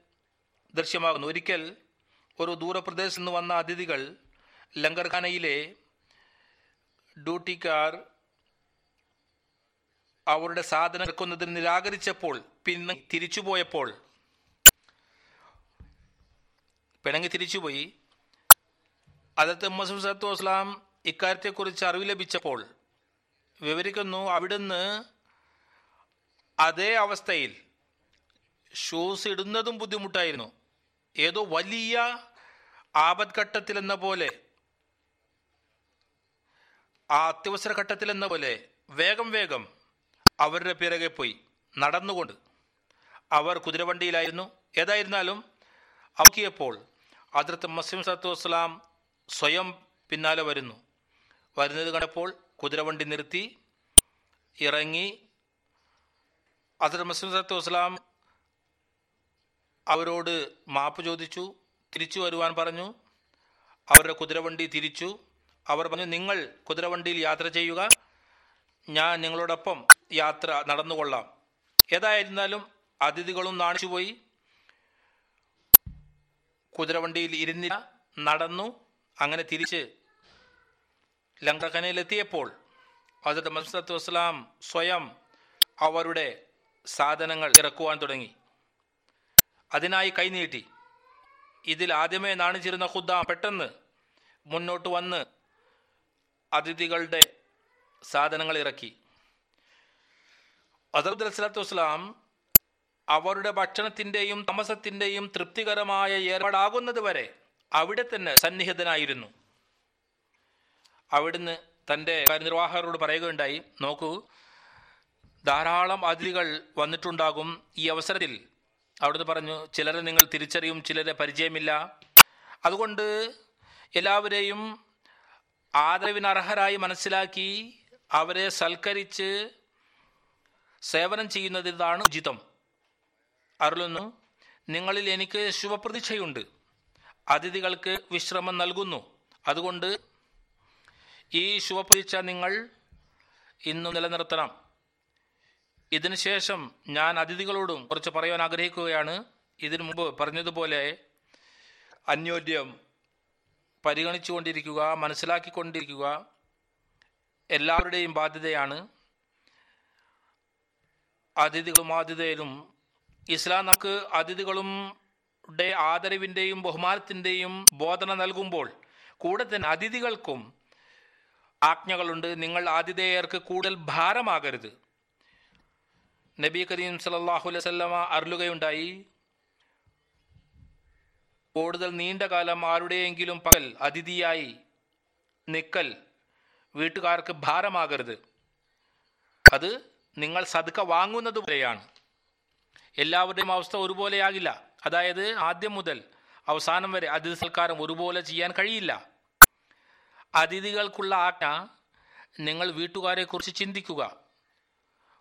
ദൃശ്യമാകുന്നു. ഒരിക്കൽ ഒരു ദൂരപ്രദേശത്ത് നിന്ന് വന്ന അതിഥികൾ ലങ്കർഖാനയിലെ ഡ്യൂട്ടിക്കാർ അവരുടെ സാധനം ഇറക്കുന്നതിന് നിരാകരിച്ചപ്പോൾ പിന്നെ തിരിച്ചുപോയപ്പോൾ പിണങ്ങി തിരിച്ചുപോയി. അതത്തെ മസൂം സത്തു വസ്ലാം ഇക്കാര്യത്തെക്കുറിച്ച് അറിവ് ലഭിച്ചപ്പോൾ വിവരിക്കുന്നു അവിടുന്ന് അതേ അവസ്ഥയിൽ ഷൂസ് ഇടുന്നതും ബുദ്ധിമുട്ടായിരുന്നു. ഏതോ വലിയ ആപത്ഘട്ടത്തിൽ എന്ന പോലെ ആ അത്യവസര ഘട്ടത്തിൽ എന്ന പോലെ വേഗം വേഗം അവരുടെ പിറകെ പോയി നടന്നുകൊണ്ട് അവർ കുതിരവണ്ടിയിലായിരുന്നു. ഏതായിരുന്നാലും നോക്കിയപ്പോൾ അതിർത്ത് മസീം സത്തു വസ്സലാം സ്വയം പിന്നാലെ വരുന്നു. വരുന്നത് കണ്ടപ്പോൾ കുതിരവണ്ടി നിർത്തി ഇറങ്ങി. അതിർത്ത് മസീം സത്തു വസ്സലാം അവരോട് മാപ്പ് ചോദിച്ചു തിരിച്ചു വരുവാൻ പറഞ്ഞു. അവരുടെ കുതിരവണ്ടി തിരിച്ചു. അവർ പറഞ്ഞു നിങ്ങൾ കുതിരവണ്ടിയിൽ യാത്ര ചെയ്യുക. ഞാൻ നിങ്ങളോടൊപ്പം യാത്ര നടന്നുകൊള്ളാം. ഏതായിരുന്നാലും അതിഥികളും നാണിച്ചുപോയി. കുതിരവണ്ടിയിൽ ഇരുന്നില്ല നടന്നു. അങ്ങനെ തിരിച്ച് ലങ്കഖനയിലെത്തിയപ്പോൾ ഹസരത്ത് മസ്ലത്തു വസ്സലാം സ്വയം അവരുടെ സാധനങ്ങൾ ഇറക്കുവാൻ തുടങ്ങി. അതിനായി കൈനീട്ടി ഇതിൽ ആദ്യമേ നാണിച്ചിരുന്ന ഖുദ്ദാം പെട്ടെന്ന് മുന്നോട്ട് വന്ന് അതിഥികളുടെ സാധനങ്ങൾ ഇറക്കി. അസറുദ് അലൈഹിസ്ലാത്തു വസ്സലാം അവരുടെ ഭക്ഷണത്തിന്റെയും താമസത്തിന്റെയും തൃപ്തികരമായ ഏർപ്പാടാകുന്നത് വരെ അവിടെ തന്നെ സന്നിഹിതനായിരുന്നു. അവിടുന്ന് തന്റെ കാര്യനിർവാഹകരോട് പറയുകയുണ്ടായി നോക്കൂ ധാരാളം അതിഥികൾ വന്നിട്ടുണ്ടാകും ഈ അവസരത്തിൽ. അവിടുന്ന് പറഞ്ഞു ചിലരെ നിങ്ങൾ തിരിച്ചറിയും ചിലരെ പരിചയമില്ല. അതുകൊണ്ട് എല്ലാവരെയും ആദരവിനർഹരായി മനസ്സിലാക്കി അവരെ സൽക്കരിച്ച് സേവനം ചെയ്യുന്നതാണ് ഉചിതം. അരുളുന്നു നിങ്ങളിൽ എനിക്ക് ശുഭപ്രതീക്ഷയുണ്ട്. അതിഥികൾക്ക് വിശ്രമം നൽകുന്നു. അതുകൊണ്ട് ഈ ശുഭപൂജ നിങ്ങൾ ഇന്ന് നിലനിർത്തണം. ഇതിനുശേഷം ഞാൻ അതിഥികളോടും കുറച്ച് പറയാൻ ആഗ്രഹിക്കുകയാണ്. ഇതിനു മുമ്പ് പറഞ്ഞതുപോലെ അന്യോന്യം പരിഗണിച്ചുകൊണ്ടിരിക്കുക മനസ്സിലാക്കിക്കൊണ്ടിരിക്കുക എല്ലാവരുടെയും ബാധ്യതയാണ്. അതിഥികളും ആതിഥേയരും ഇസ്ലാം നമുക്ക് അതിഥികളും ആദരവിന്റെയും ബഹുമാനത്തിന്റെയും ബോധന നൽകുമ്പോൾ കൂടെ തന്നെ അതിഥികൾക്കും ആജ്ഞകളുണ്ട്. നിങ്ങൾ ആതിഥേയർക്ക് കൂടുതൽ ഭാരമാകരുത്. നബി കരീം സല്ലല്ലാഹു അലൈഹി വസല്ലമ അരുളുകയുണ്ടായി. കൂടുതൽ നീണ്ട കാലം ആരുടെയെങ്കിലും പകൽ അതിഥിയായി നിക്കൽ വീട്ടുകാർക്ക് ഭാരമാകരുത്. അത് നിങ്ങൾ സതുക്ക വാങ്ങുന്നത് പോലെയാണ്. എല്ലാവരുടെയും അവസ്ഥ ഒരുപോലെയാകില്ല. അതായത് ആദ്യം മുതൽ അവസാനം വരെ അതിഥി സൽക്കാരം ഒരുപോലെ ചെയ്യാൻ കഴിയില്ല. അതിഥികൾക്കുള്ള ആജ്ഞ നിങ്ങൾ വീട്ടുകാരെക്കുറിച്ച് ചിന്തിക്കുക.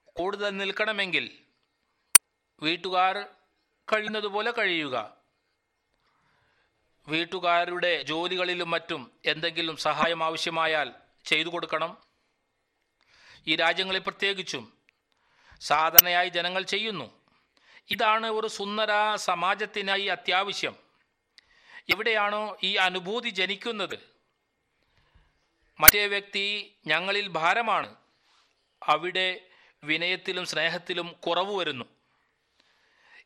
കൂടുതൽ നിൽക്കണമെങ്കിൽ വീട്ടുകാർ കഴിയുന്നതുപോലെ കഴിയുക. വീട്ടുകാരുടെ ജോലികളിലും മറ്റും എന്തെങ്കിലും സഹായം ആവശ്യമായാൽ ചെയ്തു കൊടുക്കണം. ഈ രാജ്യങ്ങളിൽ പ്രത്യേകിച്ചും സാധാരണയായി ജനങ്ങൾ ചെയ്യുന്നു. ഇതാണ് ഒരു സുന്ദര സമാജത്തിനായി അത്യാവശ്യം. എവിടെയാണോ ഈ അനുഭൂതി ജനിക്കുന്നത്? മറ്റേ വ്യക്തി ഞങ്ങളിൽ ഭാരമാണ്. അവിടെ വിനയത്തിലും സ്നേഹത്തിലും കുറവ് വരുന്നു.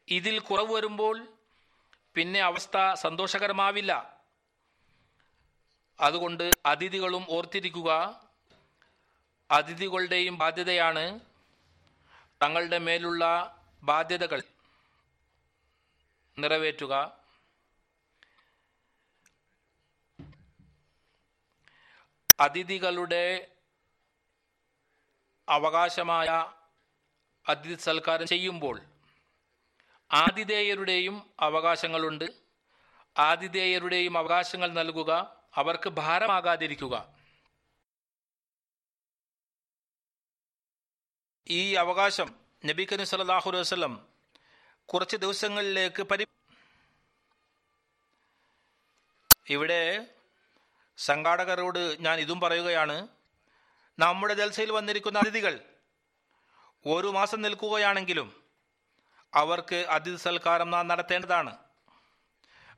ഇതിൽ കുറവ് വരുമ്പോൾ പിന്നെ അവസ്ഥ സന്തോഷകരമാവില്ല. അതുകൊണ്ട് അതിഥികളും ഓർത്തിരിക്കുക അതിഥികളുടെയും ബാധ്യതയാണ് തങ്ങളുടെ മേലുള്ള ബാധ്യതകൾ. നിറവേറ്റുക. അതിഥികളുടെ അവകാശമായ അതിഥി സൽക്കാരം ചെയ്യുമ്പോൾ ആതിഥേയരുടെയും അവകാശങ്ങളുണ്ട്. ആതിഥേയരുടെയും അവകാശങ്ങൾ നൽകുക അവർക്ക് ഭാരമാകാതിരിക്കുക. ഈ അവകാശം നബി കരീം അലൈഹി കുറച്ച് ദിവസങ്ങളിലേക്ക് പരി ഇവിടെ സംഘാടകരോട് ഞാൻ ഇതും പറയുകയാണ്. നമ്മുടെ ജൽസയിൽ വന്നിരിക്കുന്ന അതിഥികൾ ഒരു മാസം നിൽക്കുകയാണെങ്കിലും അവർക്ക് അതിഥി സൽക്കാരം നാം നടത്തേണ്ടതാണ്.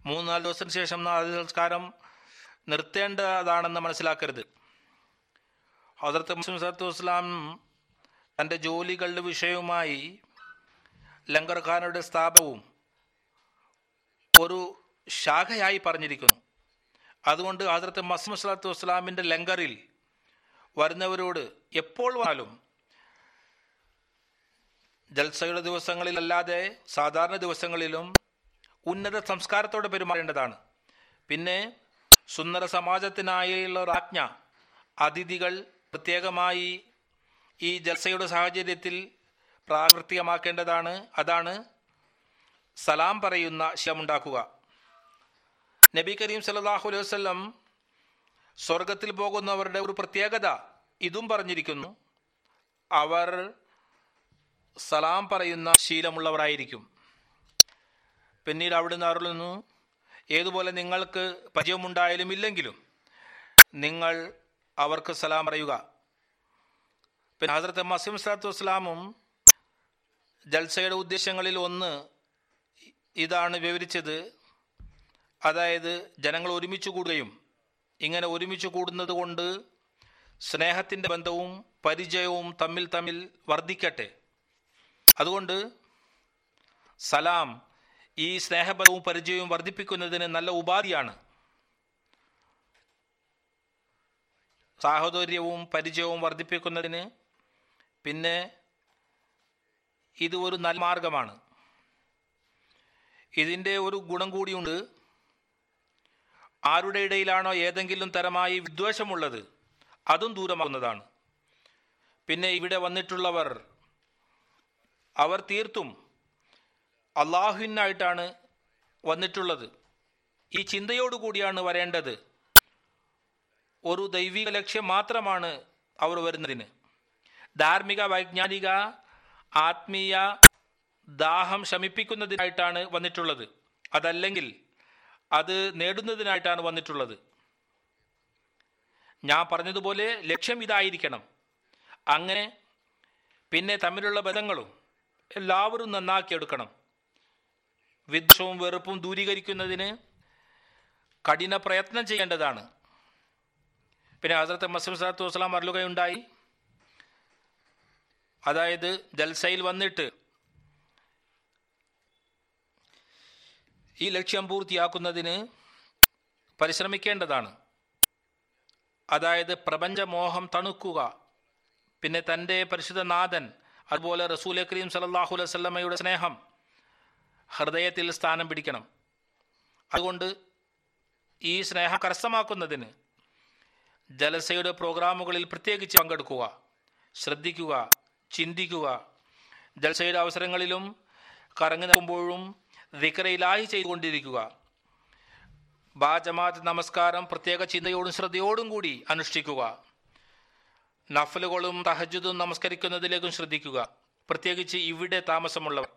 മൂന്ന് നാല് ദിവസത്തിന് ശേഷം നാം അതിഥി സൽക്കാരം നിർത്തേണ്ടതാണെന്ന് മനസ്സിലാക്കരുത്. ഹസരത്ത് മുസ്ലിം സലത്തു വസ്ലാം തന്റെ ജോലികളുടെ വിഷയവുമായി ലങ്കർ ഖാനയുടെ സ്ഥാപവും ഒരു ശാഖയായി പറഞ്ഞിരിക്കുന്നു. അതുകൊണ്ട് ആദർത്ത് മസ്മു സ്വലാത്തു വസ്സലാമിന്റെ ലങ്കറിൽ വരുന്നവരോട് എപ്പോൾ വന്നാലും ജൽസയുടെ ദിവസങ്ങളിലല്ലാതെ സാധാരണ ദിവസങ്ങളിലും ഉന്നത സംസ്കാരത്തോടെ പെരുമാറേണ്ടതാണ്. പിന്നെ സുന്ദര സമാജത്തിനായുള്ള ആജ്ഞ അതിഥികൾ പ്രത്യേകമായി ഈ ജൽസയുടെ സാഹചര്യത്തിൽ പ്രാവർത്തികമാക്കേണ്ടതാണ്. അതാണ് സലാം പറയുന്ന ശമുണ്ടാക്കുക. നബി കരീം സല്ലല്ലാഹു അലൈഹി വസല്ലം സ്വർഗത്തിൽ പോകുന്നവരുടെ ഒരു പ്രത്യേകത ഇതും പറഞ്ഞിരിക്കുന്നു. അവർ സലാം പറയുന്ന ശീലമുള്ളവരായിരിക്കും. പിന്നീട് അവിടുന്ന് അരുളുന്നു ഏതുപോലെ നിങ്ങൾക്ക് പരിചയമുണ്ടായാലും ഇല്ലെങ്കിലും നിങ്ങൾ അവർക്ക് സലാം പറയുക. പിന്നെ ഹസരത്ത് മസീം സലാത്തു വസ്സലാമും ജൽസയുടെ ഉദ്ദേശങ്ങളിൽ ഒന്ന് ഇതാണ് വിവരിച്ചത്. അതായത് ജനങ്ങൾ ഒരുമിച്ച് കൂടുകയും ഇങ്ങനെ ഒരുമിച്ച് കൂടുന്നത് കൊണ്ട് സ്നേഹത്തിന്റെ ബന്ധവും പരിചയവും തമ്മിൽ തമ്മിൽ വർദ്ധിക്കട്ടെ. അതുകൊണ്ട് സലാം ഈ സ്നേഹബന്ധവും പരിചയവും വർദ്ധിപ്പിക്കുന്നതിന് നല്ല ഉപാധിയാണ്. സാഹോദര്യവും പരിചയവും വർദ്ധിപ്പിക്കുന്നതിന് പിന്നെ ഇത് ഒരു നല്ല മാർഗമാണ്. ഇതിന്റെ ഒരു ഗുണം കൂടിയുണ്ട്. ആരുടെ ഇടയിലാണോ ഏതെങ്കിലും തരമായി വിദ്വേഷമുള്ളത് അതും ദൂരമാകുന്നതാണ്. പിന്നെ ഇവിടെ വന്നിട്ടുള്ളവർ അവർ തീർത്തും അള്ളാഹുവിനായിട്ടാണ് വന്നിട്ടുള്ളത്. ഈ ചിന്തയോടുകൂടിയാണ് വരേണ്ടത്. ഒരു ദൈവിക ലക്ഷ്യം മാത്രമാണ് അവർ വരുന്നതിന്. ധാർമ്മിക വൈജ്ഞാനിക ആത്മീയ ദാഹം ശമിപ്പിക്കുന്നതിനായിട്ടാണ് വന്നിട്ടുള്ളത്. അതല്ലെങ്കിൽ അത് നേടുന്നതിനായിട്ടാണ് വന്നിട്ടുള്ളത്. ഞാൻ പറഞ്ഞതുപോലെ ലക്ഷ്യം ഇതായിരിക്കണം. അങ്ങനെ പിന്നെ തമ്മിലുള്ള ബന്ധങ്ങളും എല്ലാവരും നന്നാക്കിയെടുക്കണം. വിദ്വേഷവും വെറുപ്പും ദൂരീകരിക്കുന്നതിന് കഠിന പ്രയത്നം ചെയ്യേണ്ടതാണ്. പിന്നെ ഹസരത്ത് മസ്ലിം സലാത്തു വസ്സലാം അറിയുകയുണ്ടായി അതായത് ജൽസയിൽ വന്നിട്ട് ഈ ലക്ഷ്യം പൂർത്തിയാക്കുന്നതിന് പരിശ്രമിക്കേണ്ടതാണ്. അതായത് പ്രപഞ്ചമോഹം തണുക്കുക പിന്നെ തന്റെ പരിശുദ്ധ നാഥൻ അതുപോലെ റസൂൽ കരീം സലല്ലാഹു അലൈവല്ലമ്മയുടെ സ്നേഹം ഹൃദയത്തിൽ സ്ഥാനം പിടിക്കണം. അതുകൊണ്ട് ഈ സ്നേഹം കരസ്ഥമാക്കുന്നതിന് ജലസയുടെ പ്രോഗ്രാമുകളിൽ പ്രത്യേകിച്ച് പങ്കെടുക്കുക ശ്രദ്ധിക്കുക ചിന്തിക്കുക. ജൽസയുടെ അവസരങ്ങളിലും കറങ്ങി നിൽക്കുമ്പോഴും ദിക്കറയിലായി ചെയ്തുകൊണ്ടിരിക്കുക. ബാ ജമാഅത്ത് നമസ്കാരം പ്രത്യേക ചിന്തയോടും ശ്രദ്ധയോടും കൂടി അനുഷ്ഠിക്കുക. നഫലുകളും തഹജുദും നമസ്കരിക്കുന്നതിലേക്കും ശ്രദ്ധിക്കുക. പ്രത്യേകിച്ച് ഇവിടെ താമസമുള്ളവർ.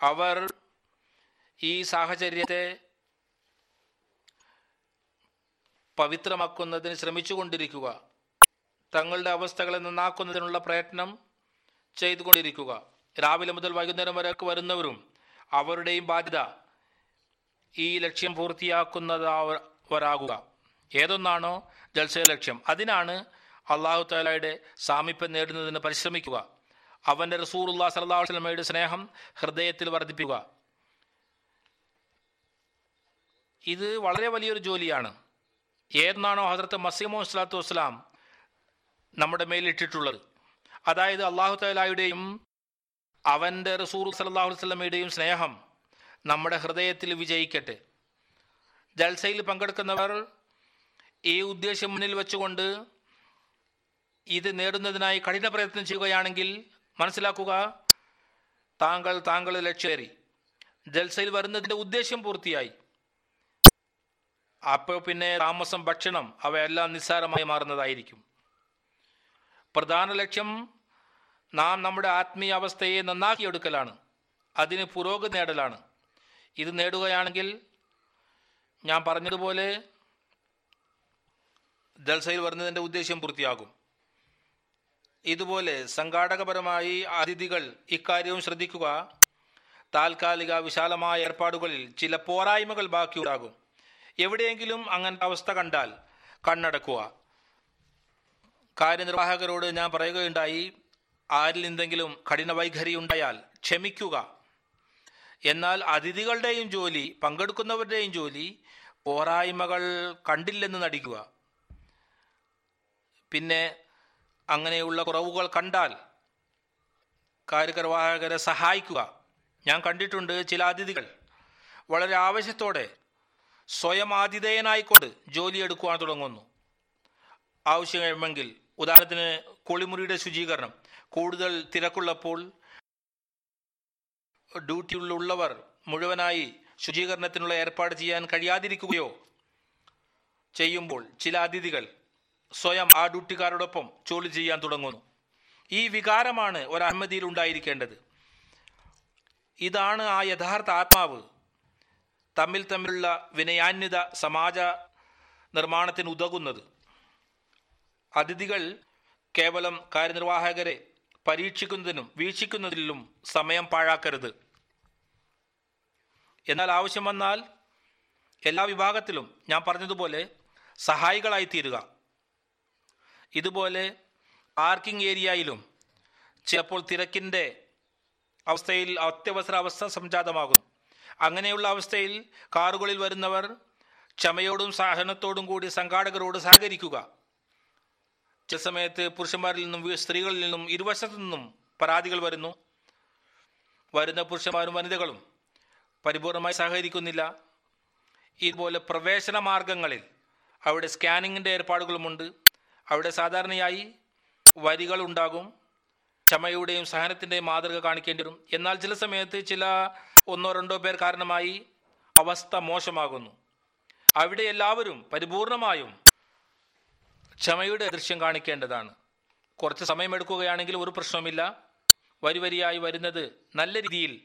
അവർ ഈ സാഹചര്യത്തെ പവിത്രമാക്കുന്നതിന് ശ്രമിച്ചുകൊണ്ടിരിക്കുക. തങ്ങളുടെ അവസ്ഥകളെ നന്നാക്കുന്നതിനുള്ള പ്രയത്നം ചെയ്തുകൊണ്ടിരിക്കുക. രാവിലെ മുതൽ വൈകുന്നേരം വരെ വരുന്നവരും അവരുടെയും ബാധ്യത ഈ ലക്ഷ്യം പൂർത്തിയാക്കുന്നതാവരാകുക ഏതൊന്നാണോ ജൽസയ ലക്ഷ്യം. അതിനാണ് അള്ളാഹു താലയുടെ സാമീപ്യം നേടുന്നതിന് പരിശ്രമിക്കുക. അവന്റെ റസൂറുല്ലാ സല്ലാ വസ്ലമയുടെ സ്നേഹം ഹൃദയത്തിൽ വർദ്ധിപ്പിക്കുക. ഇത് വളരെ വലിയൊരു ജോലിയാണ്. ഏതെന്നാണോ ഹസരത്ത് മസീമോ സ്വലാത്തു വസ്സലാം നമ്മുടെ മേലിട്ടിട്ടുള്ളത്. അതായത് അള്ളാഹു തലായുടെയും അവന്റെ റസൂർ സല്ലാഹു വസ്ലമയുടെയും സ്നേഹം നമ്മുടെ ഹൃദയത്തിൽ വിജയിക്കട്ടെ. ജൽസയിൽ പങ്കെടുക്കുന്നവർ ഈ ഉദ്ദേശം മുന്നിൽ വെച്ചുകൊണ്ട് ഇത് നേടുന്നതിനായി കഠിന പ്രയത്നം ചെയ്യുകയാണെങ്കിൽ മനസ്സിലാക്കുക താങ്കൾ താങ്കൾ ലക്ഷ്യേറി. ജൽസയിൽ വരുന്നതിന്റെ ഉദ്ദേശ്യം പൂർത്തിയായി. അപ്പോൾ പിന്നെ താമസം ഭക്ഷണം അവയെല്ലാം നിസ്സാരമായി മാറുന്നതായിരിക്കും. പ്രധാന ലക്ഷ്യം നാം നമ്മുടെ ആത്മീയ അവസ്ഥയെ നന്നാക്കിയെടുക്കലാണ്. അതിന് പുരോഗതി നേടലാണ്. ഇത് നേടുകയാണെങ്കിൽ ഞാൻ പറഞ്ഞതുപോലെ ദൽസയിൽ വരുന്നതിന്റെ ഉദ്ദേശ്യം പൂർത്തിയാകും. ഇതുപോലെ സംഘാടകപരമായി അതിഥികൾ ഇക്കാര്യവും ശ്രദ്ധിക്കുക. താൽക്കാലിക വിശാലമായ ഏർപ്പാടുകളിൽ ചില പോരായ്മകൾ ബാക്കിയുണ്ടാകും. എവിടെയെങ്കിലും അങ്ങനത്തെ അവസ്ഥ കണ്ടാൽ കണ്ണടക്കുക. കാര്യനിർവാഹകരോട് ഞാൻ പറയുകയുണ്ടായി ആരിൽ എന്തെങ്കിലും കഠിന വൈഖരി ഉണ്ടായാൽ ക്ഷമിക്കുക. എന്നാൽ അതിഥികളുടെയും ജോലി പങ്കെടുക്കുന്നവരുടെയും ജോലി പോരായ്മകൾ കണ്ടില്ലെന്ന് നടിക്കുക. പിന്നെ അങ്ങനെയുള്ള കുറവുകൾ കണ്ടാൽ കാര്യനിർവാഹകരെ സഹായിക്കുക. ഞാൻ കണ്ടിട്ടുണ്ട് ചില അതിഥികൾ വളരെ ആവശ്യത്തോടെ സ്വയം ആതിഥേയനായിക്കൊണ്ട് ജോലിയെടുക്കുവാൻ തുടങ്ങുന്നു. ആവശ്യമെങ്കിൽ ഉദാഹരണത്തിന് കുളിമുറിയുടെ ശുചീകരണം. കൂടുതൽ തിരക്കുള്ളപ്പോൾ ഡ്യൂട്ടിയിലുള്ളവർ മുഴുവനായി ശുചീകരണത്തിനുള്ള ഏർപ്പാട് ചെയ്യാൻ കഴിയാതിരിക്കുകയോ ചെയ്യുമ്പോൾ ചില അതിഥികൾ സ്വയം ആ ഡ്യൂട്ടിക്കാരോടൊപ്പം ജോലി ചെയ്യാൻ തുടങ്ങുന്നു. ഈ വികാരമാണ് ഒരു അഹമ്മദിയിൽ ഉണ്ടായിരിക്കേണ്ടത്. ഇതാണ് ആ യഥാർത്ഥ ആത്മാവ്. തമ്മിൽ തമ്മിലുള്ള വിനയാന്യത സമാജ നിർമ്മാണത്തിന് ഉതകുന്നത്. അതിഥികൾ കേവലം കാര്യനിർവാഹകരെ പരീക്ഷിക്കുന്നതിനും വീക്ഷിക്കുന്നതിലും സമയം പാഴാക്കരുത്. എന്നാൽ ആവശ്യം വന്നാൽ എല്ലാ വിഭാഗത്തിലും ഞാൻ പറഞ്ഞതുപോലെ സഹായികളായി തീരുക ഇതുപോലെ പാർക്കിംഗ് ഏരിയയിലും ചിലപ്പോൾ തിരക്കിന്റെ അവസ്ഥയിൽ അത്യവസര അവസ്ഥ സംജാതമാകുന്നു അങ്ങനെയുള്ള അവസ്ഥയിൽ കാറുകളിൽ വരുന്നവർ ക്ഷമയോടും സഹനത്തോടും കൂടി സംഘാടകരോട് സഹകരിക്കുക. ചില സമയത്ത് പുരുഷന്മാരിൽ നിന്നും സ്ത്രീകളിൽ നിന്നും ഇരുവശത്തു നിന്നും പരാതികൾ വരുന്നു. വരുന്ന പുരുഷന്മാരും വനിതകളും പരിപൂർണമായി സഹകരിക്കുന്നില്ല. ഇതുപോലെ പ്രവേശന മാർഗങ്ങളിൽ അവിടെ സ്കാനിങ്ങിന്റെ ഏർപ്പാടുകളുമുണ്ട്. അവിടെ സാധാരണയായി വരികൾ ഉണ്ടാകും. ക്ഷമയുടെയും സഹനത്തിന്റെയും മാതൃക കാണിക്കേണ്ടി വരും. എന്നാൽ ചില സമയത്ത് ചില ഒന്നോ രണ്ടോ പേർ കാരണമായി അവസ്ഥ മോശമാകുന്നു. അവിടെ എല്ലാവരും പരിപൂർണമായും ക്ഷമയുടെ ദൃശ്യം കാണിക്കേണ്ടതാണ്. കുറച്ച് സമയമെടുക്കുകയാണെങ്കിൽ ഒരു പ്രശ്നവുമില്ല. വരിവരിയായി വരുന്നത് നല്ല രീതിയിൽ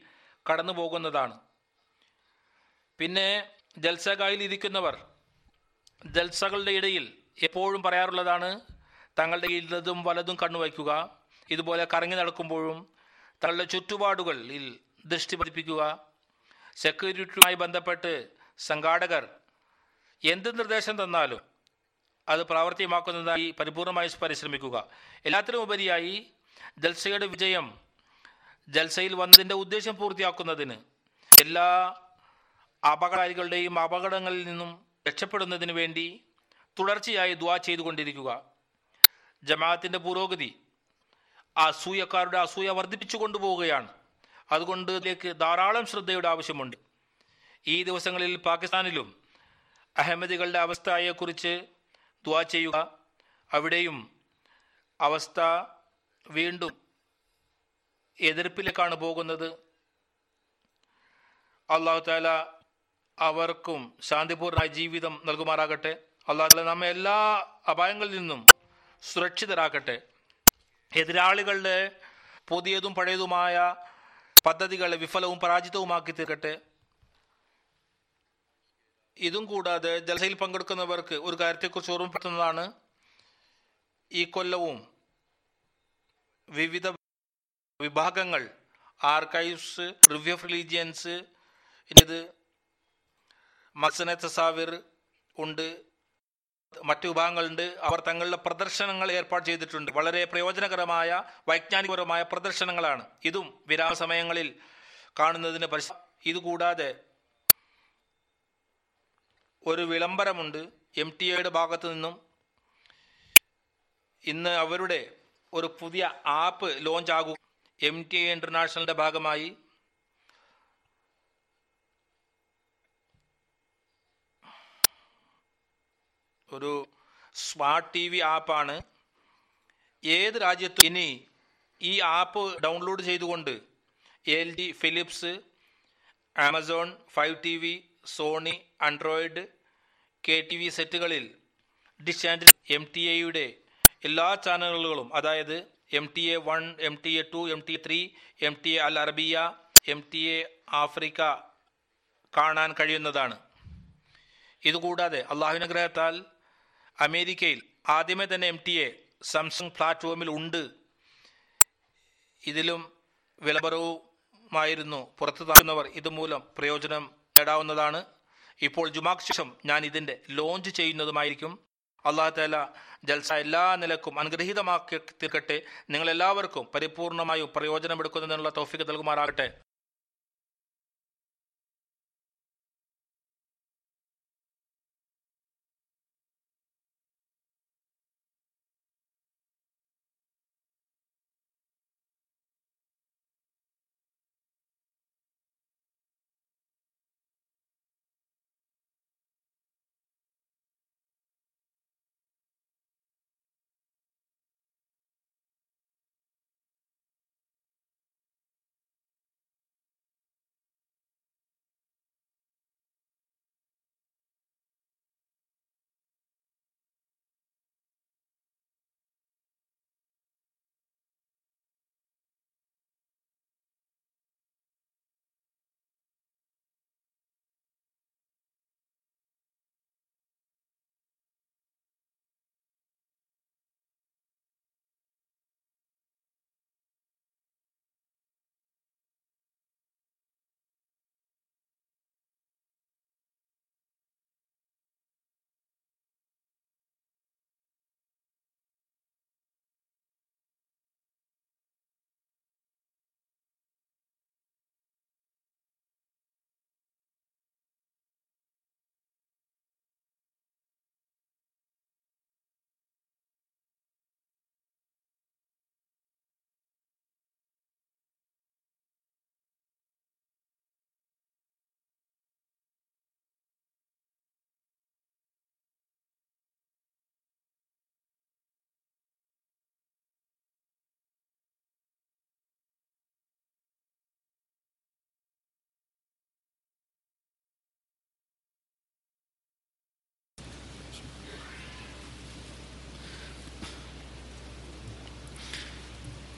കടന്നു പോകുന്നതാണ്. പിന്നെ ജൽസകായിൽ ഇരിക്കുന്നവർ ജൽസകളുടെ ഇടയിൽ എപ്പോഴും പറയാറുള്ളതാണ് തങ്ങളുടെ ഇല്ലതും വലതും കണ്ണുവയ്ക്കുക ഇതുപോലെ കറങ്ങി നടക്കുമ്പോഴും തങ്ങളുടെ ചുറ്റുപാടുകളിൽ ദൃഷ്ടി പതിപ്പിക്കുക. സെക്യൂരിറ്റിയുമായി ബന്ധപ്പെട്ട് സംഘാടകർ എന്ത് നിർദ്ദേശം തന്നാലും അത് പ്രാവർത്തികമാക്കുന്നതായി പരിപൂർണമായി പരിശ്രമിക്കുക. എല്ലാത്തിനും ഉപരിയായി ജൽസയുടെ വിജയം ജൽസയിൽ വന്നതിന്റെ ഉദ്ദേശം പൂർത്തിയാക്കുന്നതിന് എല്ലാ അപകടകാരികളുടെയും അപകടങ്ങളിൽ നിന്നും രക്ഷപ്പെടുന്നതിന് വേണ്ടി തുടർച്ചയായി ദ്വാ ചെയ്തുകൊണ്ടിരിക്കുക. ജമാഅത്തിന്റെ പുരോഗതി അസൂയക്കാരുടെ അസൂയ വർദ്ധിപ്പിച്ചു കൊണ്ടുപോവുകയാണ്. അതുകൊണ്ട് ഇതിലേക്ക് ധാരാളം ശ്രദ്ധയുടെ ആവശ്യമുണ്ട്. ഈ ദിവസങ്ങളിൽ പാകിസ്ഥാനിലും അഹമ്മദികളുടെ അവസ്ഥയെക്കുറിച്ച് ദ്വാ ചെയ്യുക. അവിടെയും അവസ്ഥ വീണ്ടും എതിർപ്പിലേക്കാണ് പോകുന്നത്. അള്ളാഹു താല അവർക്കും ശാന്തിപൂർണ ജീവിതം നൽകുമാറാകട്ടെ. അള്ളാഹു താല നമ്മെ എല്ലാ അപായങ്ങളിൽ നിന്നും സുരക്ഷിതരാക്കട്ടെ. എതിരാളികളുടെ പുതിയതും പഴയതുമായ പദ്ധതികളെ വിഫലവും പരാജിതവുമാക്കി തീർക്കട്ടെ. ഇതും കൂടാതെ ജലസയിൽ പങ്കെടുക്കുന്നവർക്ക് ഒരു കാര്യത്തെക്കുറിച്ച് ഓർമ്മപ്പെടുത്തുന്നതാണ് ഈ കൊല്ലവും വിവിധ വിഭാഗങ്ങൾ ആർക്കൈവ്സ് റിവ്യൂ ഓഫ് റിലീജിയൻസ് ഇത് മസനെ തസാവിർ ഉണ്ട് മറ്റു വിഭാഗങ്ങളുണ്ട്. അവർ തങ്ങളുടെ പ്രദർശനങ്ങൾ ഏർപ്പാട് ചെയ്തിട്ടുണ്ട്. വളരെ പ്രയോജനകരമായ വൈജ്ഞാനികപരമായ പ്രദർശനങ്ങളാണ്. ഇതും വിരാമ സമയങ്ങളിൽ കാണുന്നതിന് പരിശ ഇതുകൂടാതെ ഒരു വിളംബരമുണ്ട് എം ടി എയുടെ ഭാഗത്തു നിന്നും. ഇന്ന് അവരുടെ ഒരു പുതിയ ആപ്പ് ലോഞ്ച് ആകും. എം ടി എ ഇന്റർനാഷണലിന്റെ ഭാഗമായി. ഒരു സ്മാർട്ട് ടി വി ആപ്പാണ്. ഏത് രാജ്യത്തും ഇനി ഈ ആപ്പ് ഡൗൺലോഡ് ചെയ്തുകൊണ്ട് L G Philips Amazon fire T V Sony Android K T V സെറ്റുകളിൽ dish and M T എയുടെ എല്ലാ ചാനലുകളും അതായത് M T A one M T A two M T three M T A Al Arabiya M T A Africa കാണാൻ കഴിയുന്നതാണ്. ഇതുകൂടാതെ അള്ളാഹുവിനുഗ്രഹത്താൽ അമേരിക്കയിൽ ആദ്യമേ തന്നെ എം ടി എ സാംസങ് പ്ലാറ്റ്ഫോമിൽ ഉണ്ട്. ഇതിലും വിലപരവുമായിരുന്നു പുറത്തു താക്കുന്നവർ ഇതുമൂലം പ്രയോജനം നേടാവുന്നതാണ്. ഇപ്പോൾ ജുമാക്ക് ശേഷം ഞാൻ ഇതിന്റെ ലോഞ്ച് ചെയ്യുന്നതുമായിരിക്കും. അള്ളാഹു താല ജൽസ എല്ലാ നിലക്കും അനുഗ്രഹീതമാക്കി തീർക്കട്ടെ. നിങ്ങളെല്ലാവർക്കും പരിപൂർണമായും പ്രയോജനമെടുക്കുന്നതിനുള്ള തൗഫിക്ക് നൽകുമാറാകട്ടെ.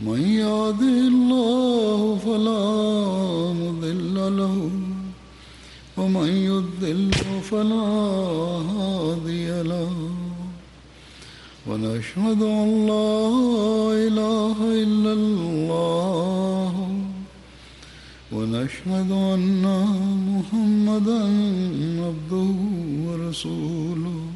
من يهده الله فلا مضل له ومن يضل فلا هادي له. ونشهد أن لا إله إلا الله. ونشهد أن محمدا عبده ورسوله.